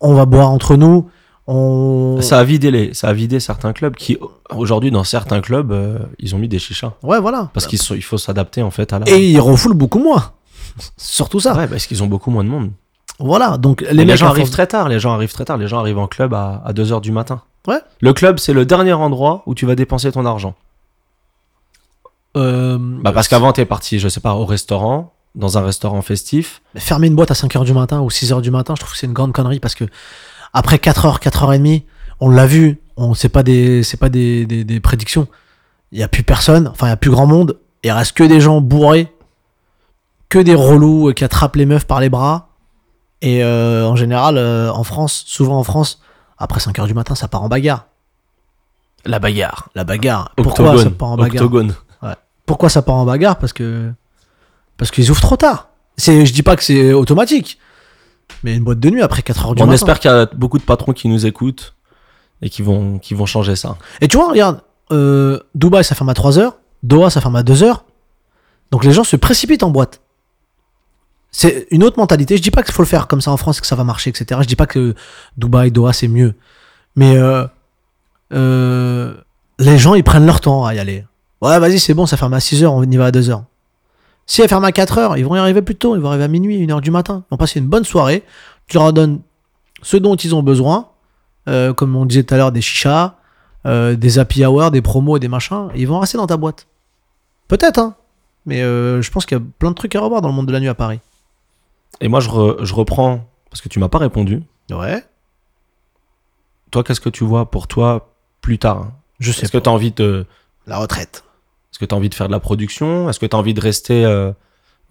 on va boire entre nous. On... Ça a vidé les, ça a vidé certains clubs qui aujourd'hui dans certains clubs euh, ils ont mis des chichas Ouais, voilà. parce qu'il il faut s'adapter en fait à la. Et ils refoulent beaucoup moins. (laughs) Surtout ça. Ouais, parce qu'ils ont beaucoup moins de monde. Voilà. Donc les gens arrivent très tard. Les gens arrivent très tard. Les gens arrivent en club à, à 2 heures du matin. Ouais. Le club c'est le dernier endroit où tu vas dépenser ton argent. Euh, Bah parce qu'avant t'es parti, je sais pas, au restaurant, dans un restaurant festif. fermer une boîte à 5h du matin ou 6h du matin, je trouve que c'est une grande connerie parce que après 4h, 4h30, on l'a vu, on c'est pas des c'est pas des, des, des prédictions. Il y a plus personne, enfin il y a plus grand monde, il reste que des gens bourrés, que des relous qui attrapent les meufs par les bras et euh, en général euh, en France, souvent en France, après 5h du matin, ça part en bagarre. La bagarre. La bagarre. Pourquoi ça part en bagarre Octogone. Pourquoi ça part en bagarre? Parce que parce qu'ils ouvrent trop tard. C'est je dis pas que c'est automatique. Mais une boîte de nuit après 4h du On matin. espère qu'il y a beaucoup de patrons qui nous écoutent et qui vont, qui vont changer ça. Et tu vois, regarde, euh, Dubaï ça ferme à 3h, Doha ça ferme à 2h. Donc les gens se précipitent en boîte. C'est une autre mentalité. Je dis pas qu'il faut le faire comme ça en France que ça va marcher, etc. Je dis pas que Dubaï, Doha c'est mieux. Mais euh, euh, les gens ils prennent leur temps à y aller. Ouais, vas-y, c'est bon, ça ferme à 6h, on y va à 2h. Si elle ferme à 4 heures, ils vont y arriver plus tôt. Ils vont arriver à minuit, 1 heure du matin. Ils vont passer une bonne soirée. Tu leur donnes ce dont ils ont besoin. euh, comme on disait tout à l'heure, des chichas, des happy hour, des promos et des machins. Ils vont rester dans ta boîte. Peut-être, hein. Mais je pense qu'il y a plein de trucs à revoir dans le monde de la nuit à Paris. Et moi, je, re- je reprends, parce que tu m'as pas répondu. Ouais. Toi, qu'est-ce que tu vois pour toi plus tard hein? Je sais Est-ce que tu as envie de. La retraite. Est-ce que tu as envie de faire de la production? Est-ce que tu as envie de rester euh,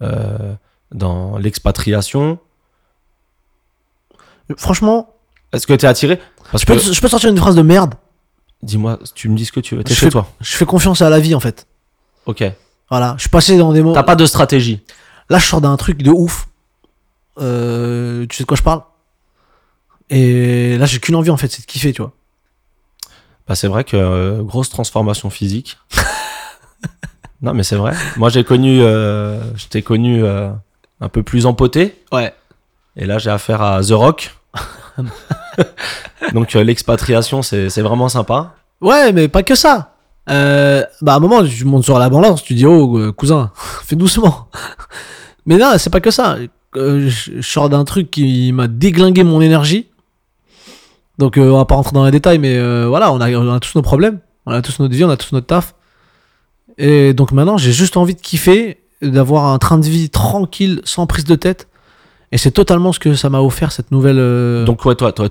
euh, dans l'expatriation? Franchement, Est-ce que tu es attiré? Parce je peux, je peux sortir une phrase de merde. dis-moi, tu me dis ce que tu veux. T'es chez fais- toi. Je fais confiance à la vie, en fait. Ok. Voilà. Je suis passé dans des mots. T'as pas de stratégie. Là, je sors d'un truc de ouf. Euh, tu sais de quoi je parle? Et là, j'ai qu'une envie, en fait, c'est de kiffer, tu vois. Bah, c'est vrai que euh, grosse transformation physique. (laughs) non, mais c'est vrai. Moi, j'ai connu, euh, je t'ai connu euh, un peu plus empoté. Ouais. Et là, j'ai affaire à The Rock. (laughs) Donc, l'expatriation, c'est c'est vraiment sympa. Ouais, mais pas que ça. Euh, bah, à un moment, tu montes sur la balance, tu dis, oh, cousin, (laughs) fais doucement. mais non, c'est pas que ça. Euh, je sors d'un truc qui m'a déglingué mon énergie. Donc, euh, on va pas rentrer dans les détails, mais euh, voilà, on a, on a tous nos problèmes. On a tous notre vie, on a tous notre taf. Et donc maintenant, j'ai juste envie de kiffer, d'avoir un train de vie tranquille, sans prise de tête. Et c'est totalement ce que ça m'a offert, cette nouvelle. euh, Donc, ouais, toi, toi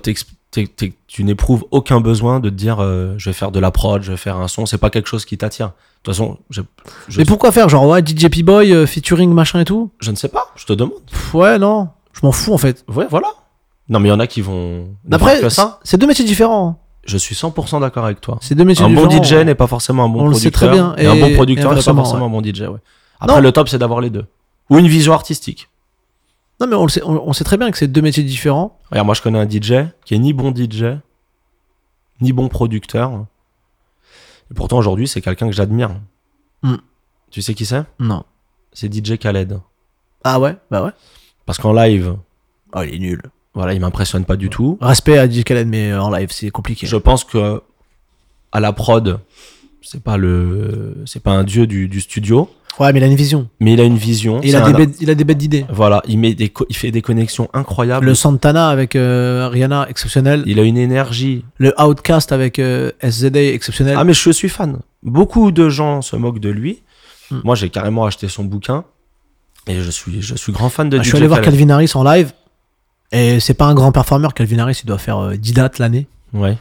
tu n'éprouves aucun besoin de te dire euh, je vais faire de la prod, je vais faire un son. C'est pas quelque chose qui t'attire. De toute façon, je, je, Mais pourquoi faire Genre, ouais, DJ P-Boy, euh, featuring, machin et tout? Je ne sais pas, je te demande. Pff, Ouais, non, je m'en fous en fait. Ouais, voilà. Non, mais il y en a qui vont. ça. c'est deux métiers différents. hein. Je suis 100% d'accord avec toi. C'est deux métiers Un bon différents. DJ n'est pas forcément un bon On le sait très bien. Et, un bon producteur n'est pas forcément un bon DJ. Ouais. Après, Non. le top, c'est d'avoir les deux. Ou une vision artistique. Non, mais on le sait, on, on sait très bien que c'est deux métiers différents. Regarde, moi, je connais un DJ qui est ni bon DJ, ni bon producteur. Et pourtant, aujourd'hui, c'est quelqu'un que j'admire. Hmm. Tu sais qui c'est? Non. C'est DJ Khaled. Ah ouais? Bah ouais. Parce qu'en live, Oh, il est nul. voilà, il m'impressionne pas du tout. Respect à DJ Khaled, mais en live, c'est compliqué. Je pense que à la prod, c'est pas le, c'est pas un dieu du, du studio, Ouais, mais il a une vision. mais il a une vision. Et il, a un- des bêtes, il a des bêtes d'idées. Voilà, il met des, co- il fait des connexions incroyables. Le Santana avec euh, Rihanna, exceptionnel. Il a une énergie. Le Outcast avec euh, SZA, exceptionnel. Ah mais je suis fan. Beaucoup de gens se moquent de lui. Hmm. Moi j'ai carrément acheté son bouquin et je suis je suis grand fan de Ah, je suis allé voir. Calvin Harris en live. Et c'est pas un grand performeur. Calvin Harris, il doit faire euh, 10 dates l'année. Ouais.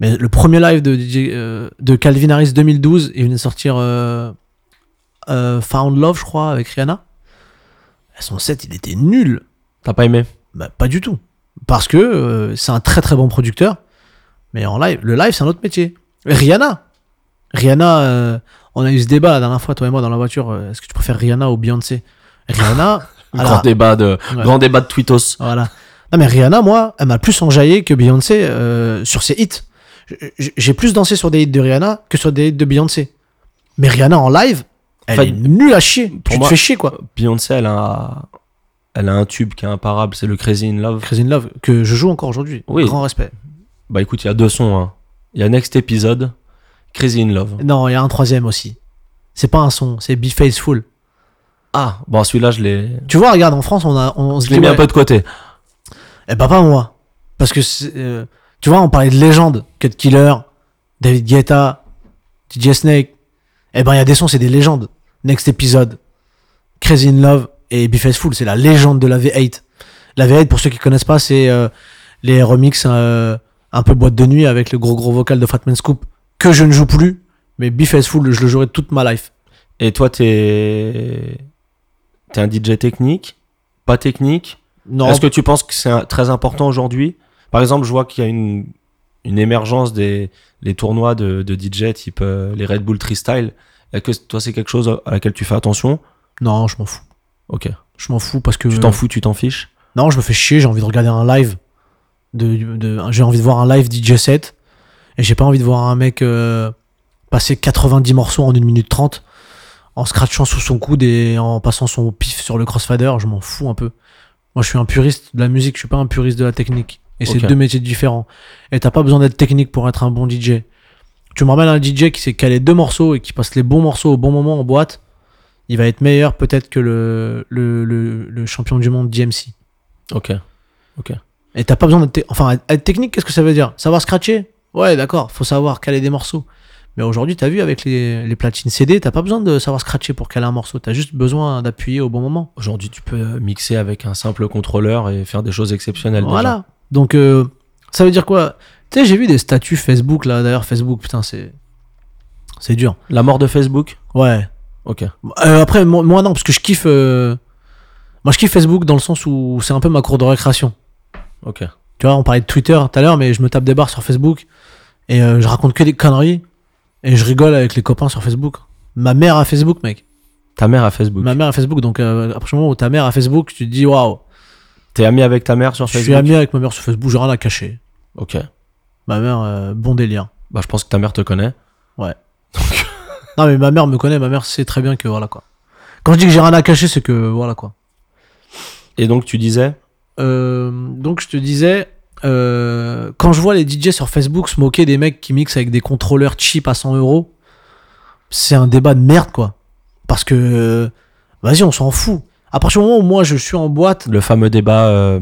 Mais le premier live de, euh, de Calvin Harris 2012, il venait de sortir euh, Found Love, je crois, avec Rihanna. Son set, il était nul. T'as pas aimé Bah, pas du tout. Parce que euh, c'est un très très bon producteur. Mais en live, le live, c'est un autre métier. Rihanna. Rihanna, euh, on a eu ce débat la dernière fois, toi et moi, dans la voiture. Est-ce que tu préfères Rihanna ou Beyoncé? Rihanna. (laughs) Grand débat de Ouais. grand débat de Twittos. voilà. Non, mais Rihanna, moi, elle m'a plus enjaillé que Beyoncé euh, sur ses hits. J'ai plus dansé sur des hits de Rihanna que sur des hits de Beyoncé. Mais Rihanna en live, elle fait, est nulle à chier. pour tu moi- te fais chier, quoi. Beyoncé elle a elle a un tube qui est imparable, c'est le Crazy in Love. Crazy in Love, que je joue encore aujourd'hui. Oui. Grand respect. Bah écoute, il y a deux sons hein. Il y a Next Episode, Crazy in Love. Non, il y a un troisième aussi. C'est pas un son, c'est Be Faithful. Ah, bon celui-là je l'ai Tu vois, regarde, en France, on, a, on se je l'ai mis un peu de côté. Eh ben, pas moi. Parce que, euh, tu vois, on parlait de légendes. Cut Killer, David Guetta, DJ Snake. Eh ben, il y a des sons, c'est des légendes. Next Episode, Crazy in Love et Be Faithful, c'est la légende de la V8. La V8, pour ceux qui connaissent pas, c'est euh, les remixes euh, un peu boîte de nuit avec le gros gros vocal de Fatman Scoop que je ne joue plus. Mais Be Faithful, je le jouerai toute ma life. Et toi t'es t'es un DJ technique, pas technique? Non, Est-ce que tu penses que c'est un- très important aujourd'hui? Par exemple, je vois qu'il y a une, une émergence des les tournois de, de DJ type euh, les Red Bull Freestyle. Est-ce que toi, c'est quelque chose à laquelle tu fais attention? Non, je m'en fous. Ok. Je m'en fous parce que. Tu t'en fous, tu t'en fiches? Non, je me fais chier, j'ai envie de regarder un live. De, de- j'ai envie de voir un live DJ set. Et j'ai pas envie de voir un mec euh, passer 90 morceaux en 1 minute 30 en scratchant sous son coude et en passant son pif sur le crossfader. Je m'en fous un peu. Moi, je suis un puriste de la musique, je suis pas un puriste de la technique. Et c'est Ok. deux métiers différents. Et t'as pas besoin d'être technique pour être un bon DJ. Tu me ramènes un DJ qui sait caler deux morceaux et qui passe les bons morceaux au bon moment en boîte. il va être meilleur peut-être que le, le, le, le champion du monde DMC. Ok. Et t'as pas besoin d'être. Enfin, être technique, qu'est-ce que ça veut dire? Savoir scratcher? Ouais, d'accord, faut savoir caler des morceaux. Mais aujourd'hui, t'as vu, avec les, les platines CD, t'as pas besoin de savoir scratcher pour caler un morceau. T'as juste besoin d'appuyer au bon moment. Aujourd'hui, tu peux mixer avec un simple contrôleur et faire des choses exceptionnelles. déjà. Donc, euh, ça veut dire quoi? Tu sais, j'ai vu des statuts Facebook, là. D'ailleurs, Facebook, putain, c'est. C'est dur. La mort de Facebook? Ouais. Ok. Euh, après, moi, moi, non, parce que je kiffe. euh, Moi, je kiffe Facebook dans le sens où c'est un peu ma cour de récréation. Ok. Tu vois, on parlait de Twitter tout à l'heure, mais je me tape des barres sur Facebook et je raconte que des conneries et je rigole avec les copains sur Facebook. Ma mère a Facebook, mec. Ta mère a Facebook. Ma mère a Facebook, donc à partir du moment où ta mère a Facebook, tu te dis waouh, T'es ami avec ta mère sur je Facebook suis ami avec ma mère sur Facebook, j'ai rien à cacher. Ok. Ma mère, euh, bon délire. Bah, je pense que ta mère te connaît. (laughs) Non, mais ma mère me connaît, ma mère sait très bien que voilà quoi. Quand je dis que j'ai rien à cacher, c'est que voilà quoi. Et donc, tu disais Euh, donc je te disais, euh, quand je vois les DJ sur Facebook se moquer des mecs qui mixent avec des contrôleurs cheap à 100 euros, c'est un débat de merde quoi. Parce que, vas-y, on s'en fout. À partir du moment où moi je suis en boîte, le fameux débat euh,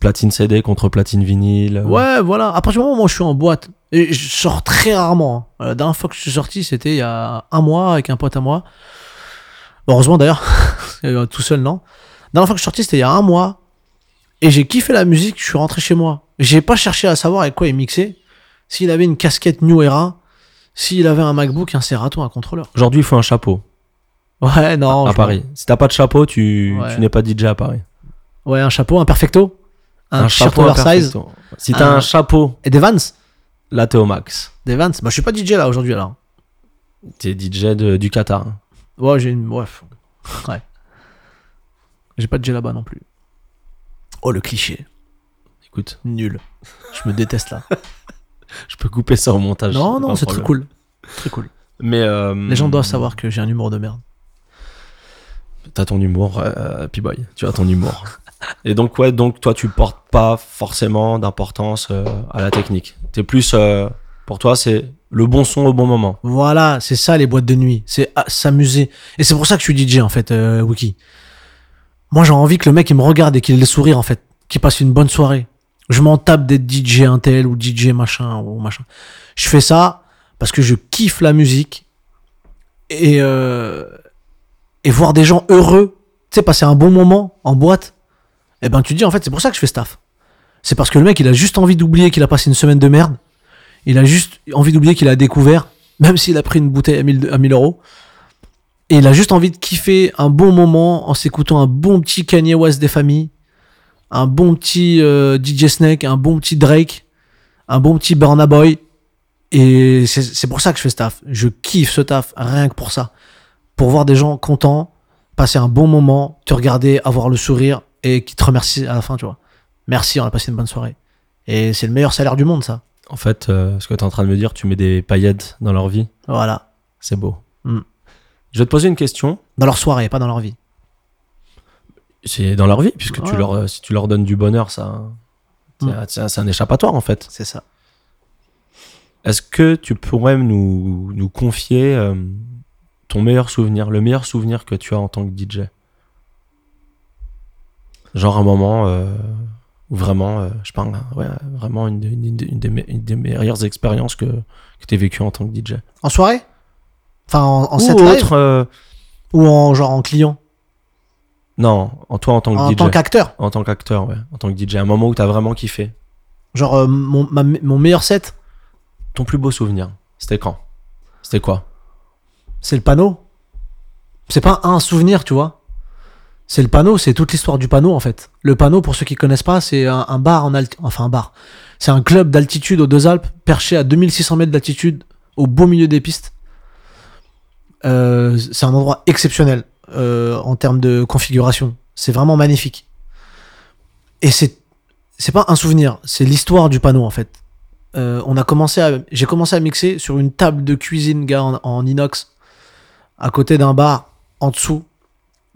platine CD contre platine vinyle. euh, ouais, voilà. À partir du moment où moi je suis en boîte, et je sors très rarement. hein. La dernière fois que je suis sorti, c'était il y a un mois avec un pote à moi. Heureusement d'ailleurs, (laughs) Euh, tout seul non. La dernière fois que je suis sorti, c'était il y a un mois. Et j'ai kiffé la musique, je suis rentré chez moi. J'ai pas cherché à savoir avec quoi il mixait. S'il avait une casquette New Era, s'il avait un MacBook, un Serato, un contrôleur. Aujourd'hui, il faut un chapeau Ouais, non. à Paris. Si t'as pas de chapeau, tu, Ouais. tu n'es pas DJ à Paris. Ouais, un chapeau, un perfecto. Un, chapeau oversize. Si t'as Un- un chapeau, Et des Vans. là, t'es au max. Des Vans. Bah, je suis pas DJ là aujourd'hui alors. T'es DJ de- du Qatar. Ouais, j'ai une. Bref. Ouais. J'ai pas de DJ là-bas non plus. Oh, le cliché. Écoute, Nul. Je me déteste là. (laughs) je peux couper ça au montage. non, non, c'est très cool. Très cool. Mais euh, Les gens doivent savoir que j'ai un humour de merde. T'as ton humour, euh, P-Boy. Tu as ton humour. (laughs) Et donc, ouais, donc toi, tu portes pas forcément d'importance euh, à la technique. T'es plus. euh, pour toi, c'est le bon son au bon moment. Voilà, c'est ça les boîtes de nuit. C'est ah, s'amuser. Et c'est pour ça que je suis DJ en fait, euh, Wiki. Moi j'ai envie que le mec il me regarde et qu'il ait le sourire en fait. Qu'il passe une bonne soirée. Je m'en tape d'être DJ Intel ou DJ machin ou machin. Je fais ça parce que je kiffe la musique. Et, euh, et voir des gens heureux, tu sais, passer un bon moment en boîte. Et ben tu dis en fait c'est pour ça que je fais staff. C'est parce que le mec il a juste envie d'oublier qu'il a passé une semaine de merde. Il a juste envie d'oublier qu'il a découvert, même s'il a pris une bouteille à 1000, à 1000 euros. Et il a juste envie de kiffer un bon moment en s'écoutant un bon petit Kanye West des familles, un bon petit euh, DJ Snake, un bon petit Drake, un bon petit Burna Boy. Et c'est c'est pour ça que je fais ce taf. Je kiffe ce taf, rien que pour ça. Pour voir des gens contents, passer un bon moment, te regarder, avoir le sourire et qui te remercient à la fin, tu vois. Merci, on a passé une bonne soirée. Et c'est le meilleur salaire du monde, ça. En fait, euh, ce que t'es en train de me dire, tu mets des paillettes dans leur vie. Voilà. C'est beau. Mm. Je vais te poser une question. Dans leur soirée, pas dans leur vie. C'est dans leur vie, puisque tu leur, euh, si tu leur donnes du bonheur, ça, c'est Mm. un échappatoire en fait. C'est ça. Est-ce que tu pourrais nous, nous confier euh, ton meilleur souvenir, le meilleur souvenir que tu as en tant que DJ Genre un moment euh, où vraiment, euh, je parle, ouais, vraiment une, des- une des- une des, me- une des meilleures expériences que, que tu as vécues en tant que DJ. En soirée? Enfin, en, en Ou set autre, euh, Ou en genre en client? Non, en toi en tant que En DJ. tant qu'acteur? En tant qu'acteur, ouais. En tant que DJ. Un moment où tu as vraiment kiffé. Genre euh, mon, ma- mon meilleur set, Ton plus beau souvenir, c'était quand? C'était quoi? C'est le panneau. C'est pas un souvenir, tu vois. C'est le panneau, c'est toute l'histoire du panneau en fait. Le panneau, pour ceux qui connaissent pas, c'est un, bar en altitude. Enfin, un bar. C'est un club d'altitude aux Deux Alpes, perché à 2600 mètres d'altitude, au beau milieu des pistes. Euh, c'est un endroit exceptionnel euh, en termes de configuration. C'est vraiment magnifique. Et c'est pas un souvenir, c'est l'histoire du panneau en fait. Euh, j'ai commencé à mixer sur une table de cuisine, gars, en inox, à côté d'un bar en dessous,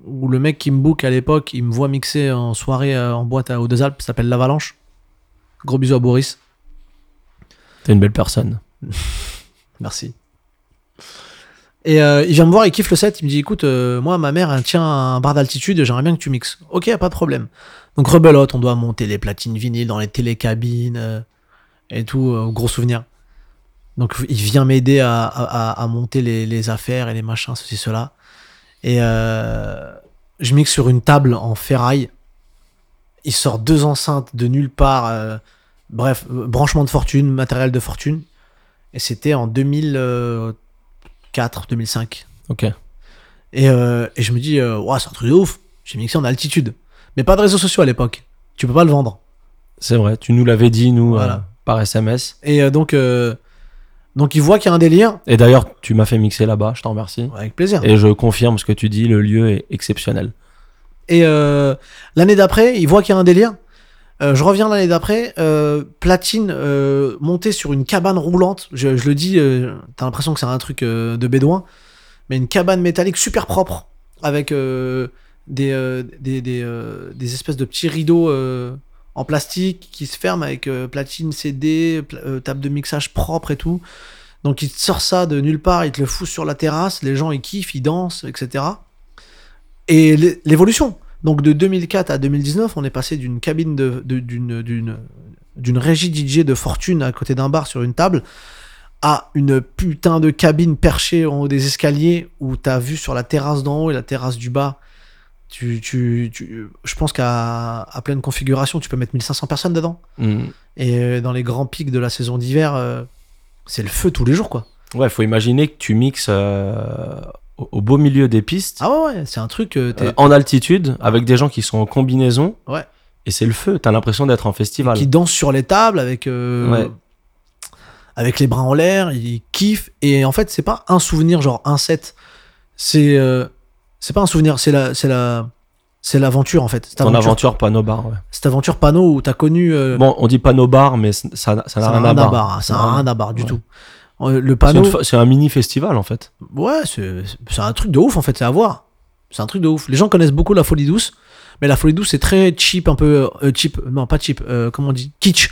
où le mec qui me book à l'époque, il me voit mixer en soirée euh, en boîte à, aux Deux Alpes, s'appelle l'Avalanche. Gros bisous à Boris. T'es une belle personne. (laughs) Merci. Et euh, il vient me voir, il kiffe le set. Il me dit écoute, euh, moi, ma mère, elle tient un bar d'altitude, j'aimerais bien que tu mixes. Ok, pas de problème. Donc, rebelote, on doit monter les platines vinyles dans les télécabines euh, et tout, gros souvenir. Donc, il vient m'aider à, à- à- monter les, les affaires et les machins, ceci, cela. Et euh, je mixe sur une table en ferraille. Il sort deux enceintes de nulle part. euh, bref, euh, branchement de fortune, matériel de fortune. Et c'était en 2004, 2005. Ok. Et, euh, et je me dis, Ouah, c'est un truc de ouf. J'ai mixé en altitude. Mais pas de réseaux sociaux à l'époque. Tu peux pas le vendre. C'est vrai, tu nous l'avais dit, nous, Voilà. par SMS. Et donc, donc il voit qu'il y a un délire. Et d'ailleurs, tu m'as fait mixer là-bas, je t'en remercie. Avec plaisir. Et je confirme ce que tu dis, le lieu est exceptionnel. Et euh, l'année d'après, il voit qu'il y a un délire. Euh, je reviens l'année d'après, euh, platine montée sur une cabane roulante. Je, je le dis, t'as l'impression que c'est un truc de bédouin, mais une cabane métallique super propre avec des, des, des, des espèces de petits rideaux en plastique qui se ferment avec euh, platine CD, euh, table de mixage propre et tout. Donc il te sort ça de nulle part, il te le fout sur la terrasse, les gens ils kiffent, ils dansent, etc. Et l'é- l'évolution. Donc de 2004 à 2019, on est passé d'une cabine de- d'une d'une régie DJ de fortune à côté d'un bar sur une table à une putain de cabine perchée en haut des escaliers où t'as vu sur la terrasse d'en haut et la terrasse du bas. Tu, tu, tu- je pense qu'à à pleine configuration, tu peux mettre 1500 personnes dedans. Mm. Et euh, dans les grands pics de la saison d'hiver, euh, c'est le feu tous les jours, quoi. Ouais, faut imaginer que tu mixes euh, au, au beau milieu des pistes, Ah ouais, ouais, c'est un truc. euh, en altitude, avec des gens qui sont en combinaison. Ouais. Et c'est le feu, t'as l'impression d'être en festival. qui dansent sur les tables avec Ouais. avec les bras en l'air, ils kiffent et en fait c'est pas un souvenir genre un set, c'est c'est pas un souvenir, c'est la c'est la c'est l'aventure en fait. Cette Ton aventure, aventure panneau bar, ouais. cette aventure panneau où t'as connu euh, Bon, on dit panneau bar, mais ça ça n'a rien à à barre. barre, ça n'a rien à barre du Ouais. tout. Euh, Le panneau, C'est un mini festival en fait. ouais, c'est un truc de ouf en fait, c'est à voir. C'est un truc de ouf. Les gens connaissent beaucoup la folie douce, mais la folie douce c'est très cheap, un peu euh, cheap, non pas cheap, euh, comment on dit, kitsch,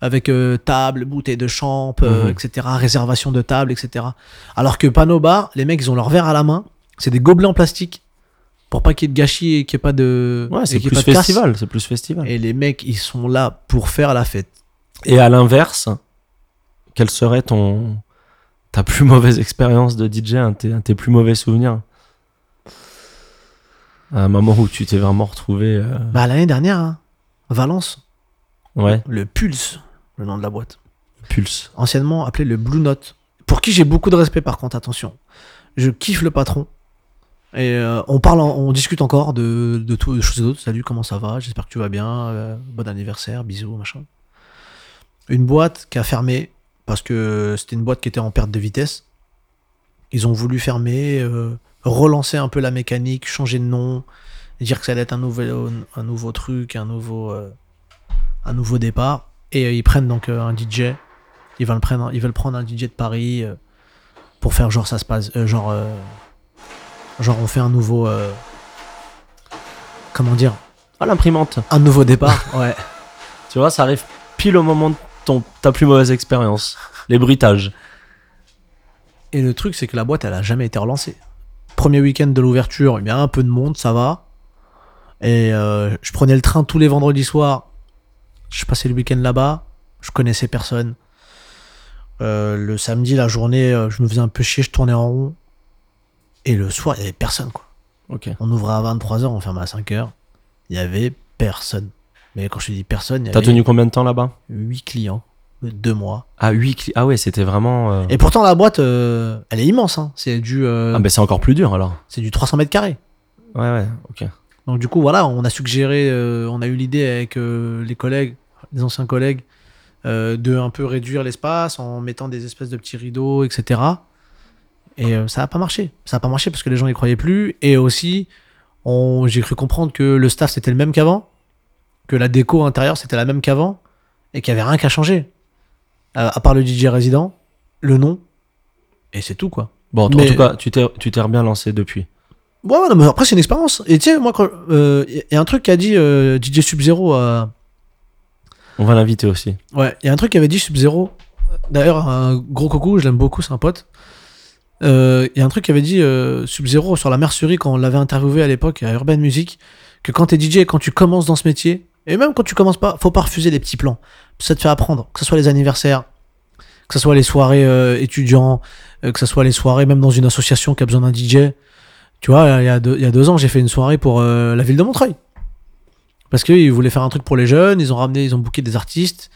avec euh, table, bouteille de champ, Mhm. etc., réservation de table, etc. Alors que panneau bar, les mecs ils ont leur verre à la main, c'est des gobelets en plastique pour pas qu'il y ait de gâchis et qu'il n'y ait pas de, Ouais, c'est plus festival, c'est plus festival. Et les mecs ils sont là pour faire la fête. Et à l'inverse, quelle serait ton ta plus (laughs) mauvaise expérience de DJ, un de tes, un de tes plus mauvais souvenirs? À un moment où tu t'es vraiment retrouvé. euh, Bah l'année dernière, hein, Valence, Ouais, le Pulse, le nom de la boîte. pulse. anciennement appelé le Blue Note, pour qui j'ai beaucoup de respect par contre, attention. Je kiffe le patron. Et euh, on parle, on discute encore de, tout, de choses et d'autres. Salut, comment ça va? J'espère que tu vas bien. euh, bon anniversaire, bisous, machin. Une boîte qui a fermé parce que c'était une boîte qui était en perte de vitesse. Ils ont voulu fermer, euh, relancer un peu la mécanique, changer de nom, dire que ça allait être un nouveau, truc, un nouveau, un nouveau départ. Et ils prennent donc un DJ. Ils veulent prendre, un DJ de Paris pour faire genre ça se passe, genre, genre on fait un nouveau, euh, comment dire, Ah, l'imprimante. un nouveau départ. (laughs) Ouais. Tu vois, ça arrive pile au moment de ton, ta plus mauvaise expérience. Les bruitages. Et le truc, c'est que la boîte, elle a jamais été relancée. Premier week-end de l'ouverture, il y a un peu de monde, ça va. Et euh, je prenais le train tous les vendredis soirs. Je passais le week-end là-bas. Je connaissais personne. Euh, le samedi, la journée, je me faisais un peu chier, je tournais en rond. Et le soir, il y avait personne, quoi. Ok. On ouvrait à 23h, on fermait à 5h. Il y avait personne. Mais quand je te dis personne, il y T'as avait tenu combien de temps là-bas? 8 clients, de deux mois. Ah, 8 Ah ouais, c'était vraiment. euh, Et pourtant, la boîte, euh, elle est immense. Hein. C'est du, euh, Ah, bah c'est encore plus dur alors. c'est du 300 mètres carrés. Ouais, ouais, ok. Donc du coup, voilà, on a suggéré, euh, on a eu l'idée avec euh, les collègues, les anciens collègues, euh, de un peu réduire l'espace en mettant des espèces de petits rideaux, etc. Et euh, ça n'a pas marché. Ça n'a pas marché parce que les gens n'y croyaient plus. Et aussi, j'ai cru comprendre que le staff c'était le même qu'avant, que la déco intérieure c'était la même qu'avant, et qu'il n'y avait rien qu'à changer. Euh, à part le DJ résident, le nom, et c'est tout quoi. Bon, en Mais- tout cas, tu t'es bien lancé depuis. Ouais, ouais, non, mais après, c'est une expérience. Et tu sais, moi, il y a un truc qu'a dit euh, DJ Sub-Zero. On va l'inviter aussi. Ouais, il y a un truc qu'avait dit Sub-Zero. D'ailleurs, un gros coucou, je l'aime beaucoup, c'est un pote. Euh, il y a un truc qu'avait dit euh, Sub-Zero sur la mercerie quand on l'avait interviewé à l'époque à Urban Music, que quand t'es DJ et quand tu commences dans ce métier, et même quand tu commences pas, faut pas refuser les petits plans. Ça te fait apprendre, que ce soit les anniversaires, que ce soit les soirées euh, étudiants, euh, que ce soit les soirées même dans une association qui a besoin d'un DJ. Tu vois, il y a deux, y a deux ans, j'ai fait une soirée pour la ville de Montreuil. Parce qu'ils voulaient faire un truc pour les jeunes, ils ont ramené, ils ont booké des artistes.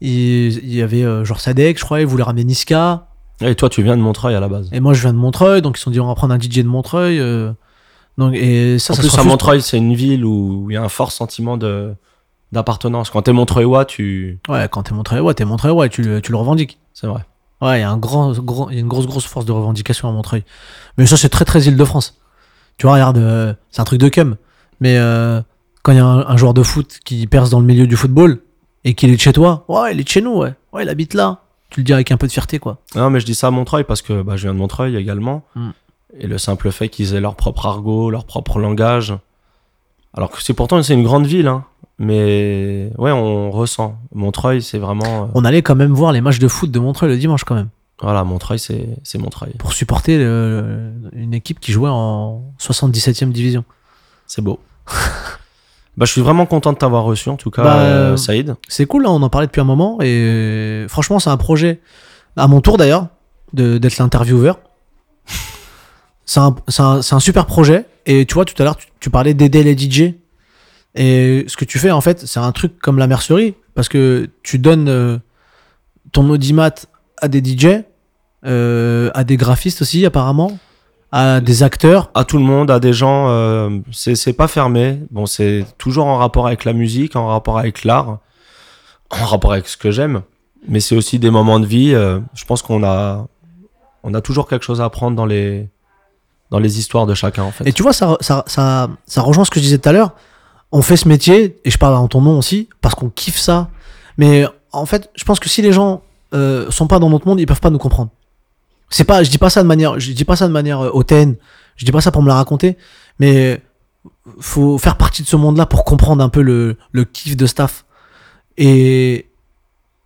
Il y avait genre Sadek, je crois, ils voulaient ramener Niska. Et toi, tu viens de Montreuil à la base. Et moi, je viens de Montreuil, donc ils se sont dit, on va prendre un DJ de Montreuil. euh, donc, et ça, en ça plus, se à refuse Montreuil, c'est une ville où il y a un fort sentiment de d'appartenance. Quand t'es Montreuillois, tu. Ouais, quand t'es Montreuil, ouais, t'es Montreuil, ouais, tu, le- tu le revendiques. C'est vrai. Ouais, il y a un grand, grand, il y a une grosse, grosse force de revendication à Montreuil. Mais ça, c'est très, très Île-de-France. Tu vois, regarde, euh, c'est un truc de cum. Mais euh, quand il y a un, un joueur de foot qui perce dans le milieu du football et qu'il est de chez toi, ouais, il est de chez nous, ouais. Ouais, il habite là. Tu le dis avec un peu de fierté, quoi. Non, mais je dis ça à Montreuil parce que bah, je viens de Montreuil également. Mm. Et le simple fait qu'ils aient leur propre argot, leur propre langage. Alors que c'est pourtant c'est une grande ville, hein. Mais ouais, on ressent. Montreuil, c'est vraiment. euh, On allait quand même voir les matchs de foot de Montreuil le dimanche, quand même. Voilà, Montreuil, c'est c'est Montreuil. Pour supporter le- une équipe qui jouait en 77e division. C'est beau. (laughs) bah, je suis vraiment content de t'avoir reçu, en tout cas, Bah, euh, euh, Saïd. C'est cool, là, on en parlait depuis un moment. Et franchement, c'est un projet, à mon tour d'ailleurs, d'être l'intervieweur. C'est un, un- un super projet. Et tu vois, tout à l'heure, tu, tu parlais d'aider les DJ. Et ce que tu fais, en fait, c'est un truc comme la mercerie. Parce que tu donnes euh, ton audimat à des DJ, euh, à des graphistes aussi, apparemment, à des acteurs. à tout le monde, à des gens. euh, c'est c'est pas fermé. Bon, c'est toujours en rapport avec la musique, en rapport avec l'art, en rapport avec ce que j'aime. Mais c'est aussi des moments de vie. euh, je pense qu'on a, on a toujours quelque chose à apprendre dans les, dans les histoires de chacun, en fait. Et tu vois, ça, ça, ça, ça rejoint ce que je disais tout à l'heure. On fait ce métier, et je parle en ton nom aussi, parce qu'on kiffe ça. Mais en fait, je pense que si les gens euh, sont pas dans notre monde, ils peuvent pas nous comprendre. C'est pas, je dis pas ça de manière, je dis pas ça de manière euh, hautaine. Je dis pas ça pour me la raconter, mais faut faire partie de ce monde-là pour comprendre un peu le, le kiff de staff. Et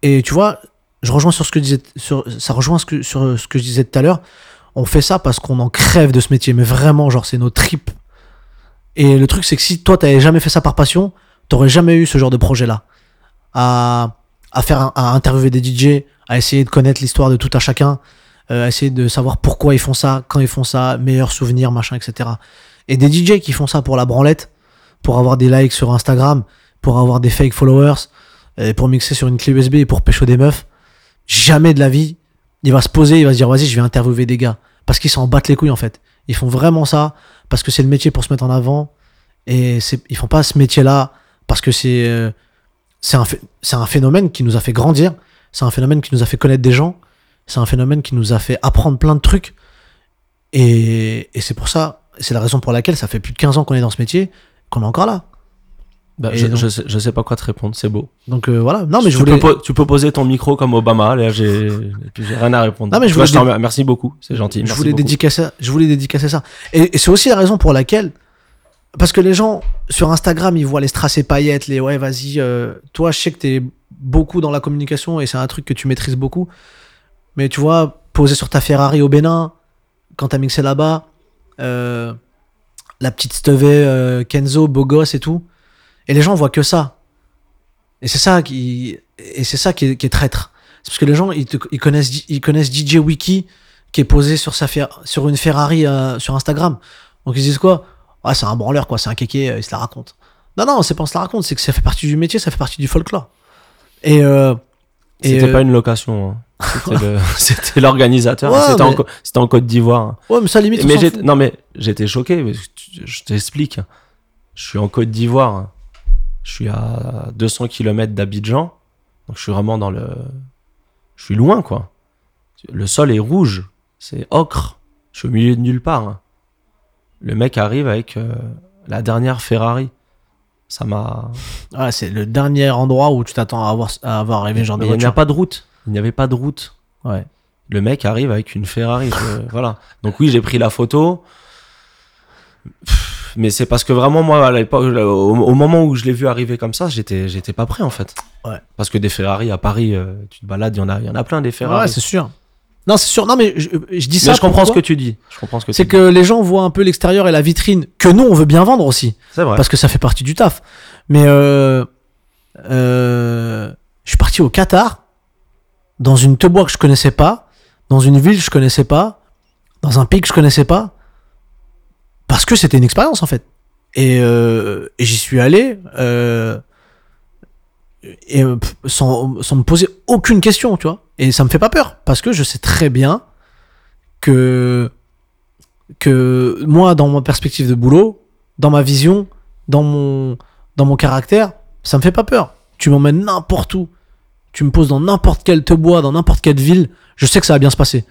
et tu vois, je rejoins sur ce que je disais, sur, ça rejoint ce que, sur ce que je disais tout à l'heure. On fait ça parce qu'on en crève de ce métier, mais vraiment, genre, c'est nos tripes. Et le truc, c'est que si toi, t'avais jamais fait ça par passion, t'aurais jamais eu ce genre de projet-là. À, à faire, un- à interviewer des DJ, à essayer de connaître l'histoire de tout à chacun, euh, essayer de savoir pourquoi ils font ça, quand ils font ça, meilleurs souvenirs, machin, etc. Et des DJ qui font ça pour la branlette, pour avoir des likes sur Instagram, pour avoir des fake followers, euh, pour mixer sur une clé USB et pour pécho des meufs, jamais de la vie, il va se poser, il va se dire, vas-y, je vais interviewer des gars. Parce qu'ils s'en battent les couilles, en fait. Ils font vraiment ça parce que c'est le métier pour se mettre en avant. Et ils font pas ce métier-là parce que c'est, euh, c'est un, un phénomène qui nous a fait grandir. C'est un phénomène qui nous a fait connaître des gens. C'est un phénomène qui nous a fait apprendre plein de trucs. Et, et c'est pour ça, c'est la raison pour laquelle ça fait plus de 15 ans qu'on est dans ce métier, qu'on est encore là. Bah, je, donc- je, sais, je sais pas quoi te répondre, c'est beau. Donc euh, voilà. Non, mais je tu, voulais. peux, tu peux poser ton micro comme Obama, là, j'ai rien à répondre. Non, mais je vois, voulais t'en remer- merci beaucoup, c'est gentil. Je voulais, beaucoup. dédicacer, je voulais dédicacer ça. Et, et c'est aussi la raison pour laquelle. Parce que les gens, sur Instagram, ils voient les strass et paillettes, les ouais, vas-y. euh, toi, je sais que t'es beaucoup dans la communication et c'est un truc que tu maîtrises beaucoup. Mais tu vois, poser sur ta Ferrari au Bénin, quand t'as mixé là-bas, euh, la petite Stevie, euh, Kenzo, beau gosse et tout. Et les gens voient que ça. Et c'est ça qui, et c'est ça qui est, traître. C'est parce que les gens, ils, connaissent, ils connaissent DJ Wiki qui est posé sur sa sur une Ferrari euh, sur Instagram. Donc ils disent quoi? Ah, c'est un branleur quoi, c'est un kéké, euh, il se la raconte. Non non, c'est pas on se la raconte, c'est que ça fait partie du métier, ça fait partie du folklore. Et, C'était euh, pas une location, hein. c'était (laughs) (laughs) l'organisateur, Ouais, c'était en mais- Côte d'Ivoire. ouais, mais ça limite. Mais non mais j'étais choqué, mais je- t'explique. Je suis en Côte d'Ivoire, je suis à 200 km d'Abidjan, donc je suis vraiment dans le, je suis loin quoi. Le sol est rouge, c'est ocre, je suis au milieu de nulle part. Le mec arrive avec euh, la dernière Ferrari, ça m'a. Ouais, c'est le dernier endroit où tu t'attends à avoir à avoir arrivé ce genre de il n'y a pas de route, il n'y avait pas de route. Ouais. Le mec arrive avec une Ferrari. je- (laughs) voilà. Donc oui, j'ai pris la photo. Mais c'est parce que vraiment, moi, à l'époque, au, au moment où je l'ai vu arriver comme ça, j'étais, j'étais pas prêt, en fait. Ouais. Parce que des Ferrari à Paris, euh, tu te balades, il y en a, il y en a plein des Ouais, Ferrari. c'est sûr. Non, c'est sûr. Non, mais je, je dis ça. Mais je comprends ce que tu dis. Je comprends ce que C'est que les gens voient un peu l'extérieur et la vitrine que nous on veut bien vendre aussi. C'est vrai. parce que ça fait partie du taf. Mais euh, euh, je suis parti au Qatar, dans une teuboi que je connaissais pas, dans une ville que je connaissais pas, dans un pays que je connaissais pas, parce que c'était une expérience en fait. Et, euh, et j'y suis allé euh, et sans, sans me poser aucune question, tu vois. Et ça me fait pas peur parce que je sais très bien que que moi, dans ma perspective de boulot, dans ma vision, dans mon dans mon caractère, ça me fait pas peur. Tu m'emmènes n'importe où, tu me poses dans n'importe quel te bois, dans n'importe quelle ville, je sais que ça va bien se passer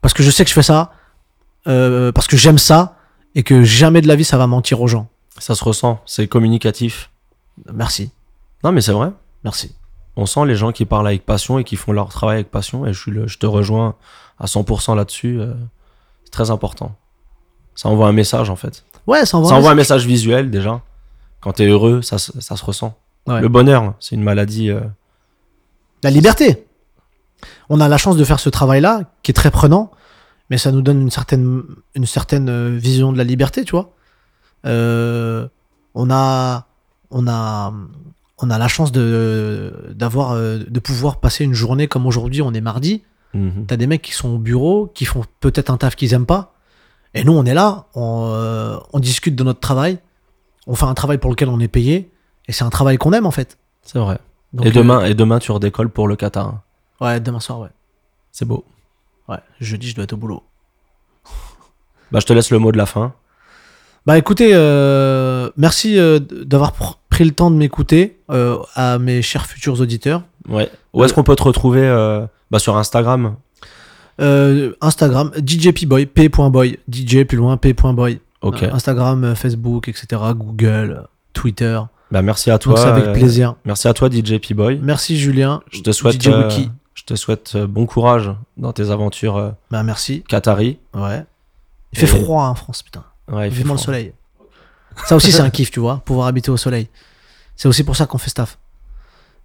parce que je sais que je fais ça, euh, parce que j'aime ça et que jamais de la vie ça va mentir aux gens. Ça se ressent. C'est communicatif. Merci, Non, mais c'est vrai. merci. On sent les gens qui parlent avec passion et qui font leur travail avec passion. Et je, suis le- je te rejoins à 100% là-dessus. euh, c'est très important. Ça envoie un message en fait. Ouais, ça envoie. ça un envoie un message. visuel déjà. Quand t'es heureux, ça, se- ça se ressent. Ouais. Le bonheur, c'est une maladie. euh, La liberté. On a la chance de faire ce travail-là, qui est très prenant, mais ça nous donne une certaine, une certaine euh, vision de la liberté, tu vois. Euh, on a, on a, on a la chance de, d'avoir, euh, de pouvoir passer une journée comme aujourd'hui. On est mardi. mhm. T'as des mecs qui sont au bureau, qui font peut-être un taf qu'ils aiment pas. Et nous, on est là, on, euh, on discute de notre travail. On fait un travail pour lequel on est payé. Et c'est un travail qu'on aime, en fait. C'est vrai. Donc, et, demain, et demain, tu redécolles pour le Qatar. euh, ouais, demain soir, ouais. C'est beau. Ouais, jeudi, je dois être au boulot. Bah, je te laisse le mot de la fin. Bah écoutez, euh, merci euh, d'avoir pr- pris le temps de m'écouter euh, à mes chers futurs auditeurs. Ouais. Où est-ce qu'on peut te retrouver euh, bah, Sur Instagram? Euh, Instagram, djpboy, p.boy, dj plus loin, p.boy. Ok. Euh, Instagram, Facebook, etc. Google, Twitter. Bah, merci à toi. Donc avec euh, plaisir. Merci à toi, DJ P-Boy. Merci Julien. Je te souhaite, DJ euh, Wiki. je te souhaite bon courage dans tes aventures euh, Bah merci. qatari. Ouais. Il fait Et- froid hein, en France, putain. Ouais, il fait Vivement le froid. soleil. Ça aussi c'est un kiff, tu vois, pouvoir habiter au soleil. C'est aussi pour ça qu'on fait staff.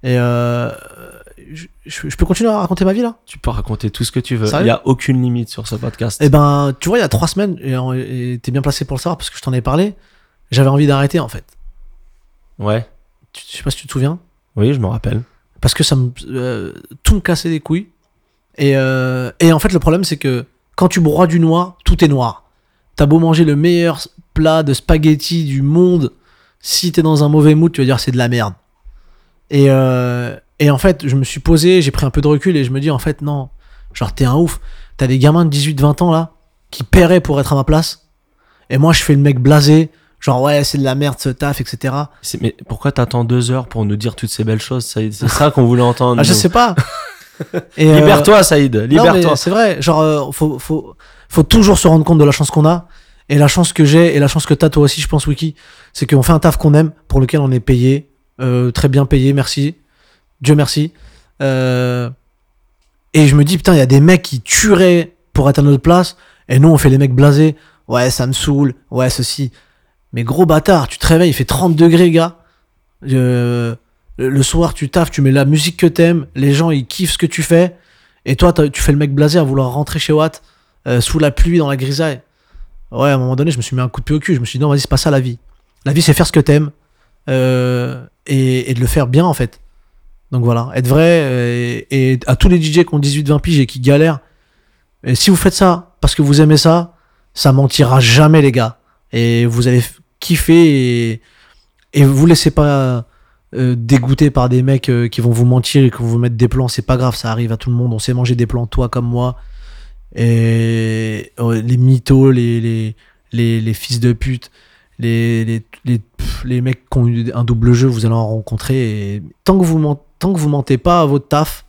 Et euh, je, je- je peux continuer à raconter ma vie là? Tu peux raconter tout ce que tu veux. Il n'y a aucune limite sur ce podcast. Eh ben, tu vois, il y a trois semaines, et t'es bien placé pour le savoir parce que je t'en ai parlé, j'avais envie d'arrêter en fait. Ouais. Tu- Je sais pas si tu te souviens. Oui, je me rappelle. Parce que ça me, euh, tout me cassait les couilles. Et, euh, et en fait, le problème, c'est que quand tu broies du noir, tout est noir. T'as beau manger le meilleur plat de spaghetti du monde, si t'es dans un mauvais mood, tu vas dire c'est de la merde. Et, euh, et en fait, je me suis posé, j'ai pris un peu de recul et je me dis en fait, non, genre t'es un ouf. T'as des gamins de 18-20 ans là qui paieraient pour être à ma place. Et moi, je fais le mec blasé, genre ouais, c'est de la merde ce taf, etc. Mais pourquoi t'attends deux heures pour nous dire toutes ces belles choses Saïd? C'est ça qu'on voulait entendre. Ah, je sais pas. (laughs) Euh, Libère-toi, Saïd. Libère-toi. C'est vrai, genre, euh, faut, faut, faut toujours se rendre compte de la chance qu'on a. Et la chance que j'ai, et la chance que t'as toi aussi, je pense, Wiki, c'est qu'on fait un taf qu'on aime, pour lequel on est payé, euh, très bien payé, merci. Dieu merci. Euh, et je me dis, putain, il y a des mecs qui tueraient pour être à notre place, et nous, on fait les mecs blasés. Ouais, ça me saoule, ouais, ceci. Mais gros bâtard, tu te réveilles, il fait 30 degrés, gars. Euh, le soir, tu taffes, tu mets la musique que t'aimes, les gens, ils kiffent ce que tu fais. Et toi, tu fais le mec blasé à vouloir rentrer chez Watt sous la pluie, dans la grisaille. Ouais, à un moment donné, je me suis mis un coup de pied au cul. Je me suis dit, non, vas-y, c'est pas ça la vie. La vie, c'est faire ce que t'aimes euh, et, de le faire bien, en fait. Donc voilà, être vrai. euh, Et, à tous les DJ qui ont 18-20 piges et qui galèrent, si vous faites ça parce que vous aimez ça, ça mentira jamais, les gars. Et vous allez kiffer et, et vous laissez pas euh, dégoûter par des mecs qui vont vous mentir et qui vont vous mettre des plans. C'est pas grave, ça arrive à tout le monde. On sait manger des plans, toi comme moi. Et euh, les mythos, les, les, les, les fils de pute, les, les, les, pff, les mecs qui ont eu un double jeu, vous allez en rencontrer. Et tant que vous, tant que vous mentez pas à votre taf,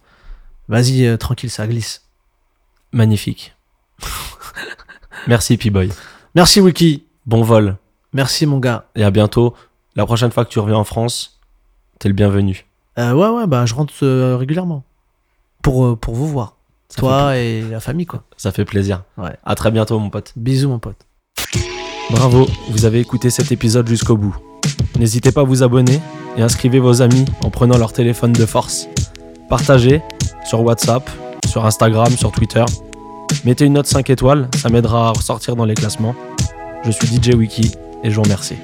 vas-y, euh, tranquille, ça glisse. Magnifique. (laughs) Merci, P-Boy. Merci, Wiki. Bon vol. Merci, mon gars. Et à bientôt. La prochaine fois que tu reviens en France, t'es le bienvenu. Euh, ouais, ouais, bah, je rentre euh, régulièrement. Pour, pour vous voir. Ça Toi et la famille, quoi. Ça fait plaisir. Ouais. À très bientôt, mon pote. Bisous, mon pote. Bravo, vous avez écouté cet épisode jusqu'au bout. N'hésitez pas à vous abonner et inscrivez vos amis en prenant leur téléphone de force. Partagez sur WhatsApp, sur Instagram, sur Twitter. Mettez une note 5 étoiles, ça m'aidera à ressortir dans les classements. Je suis DJ Wiki et je vous remercie.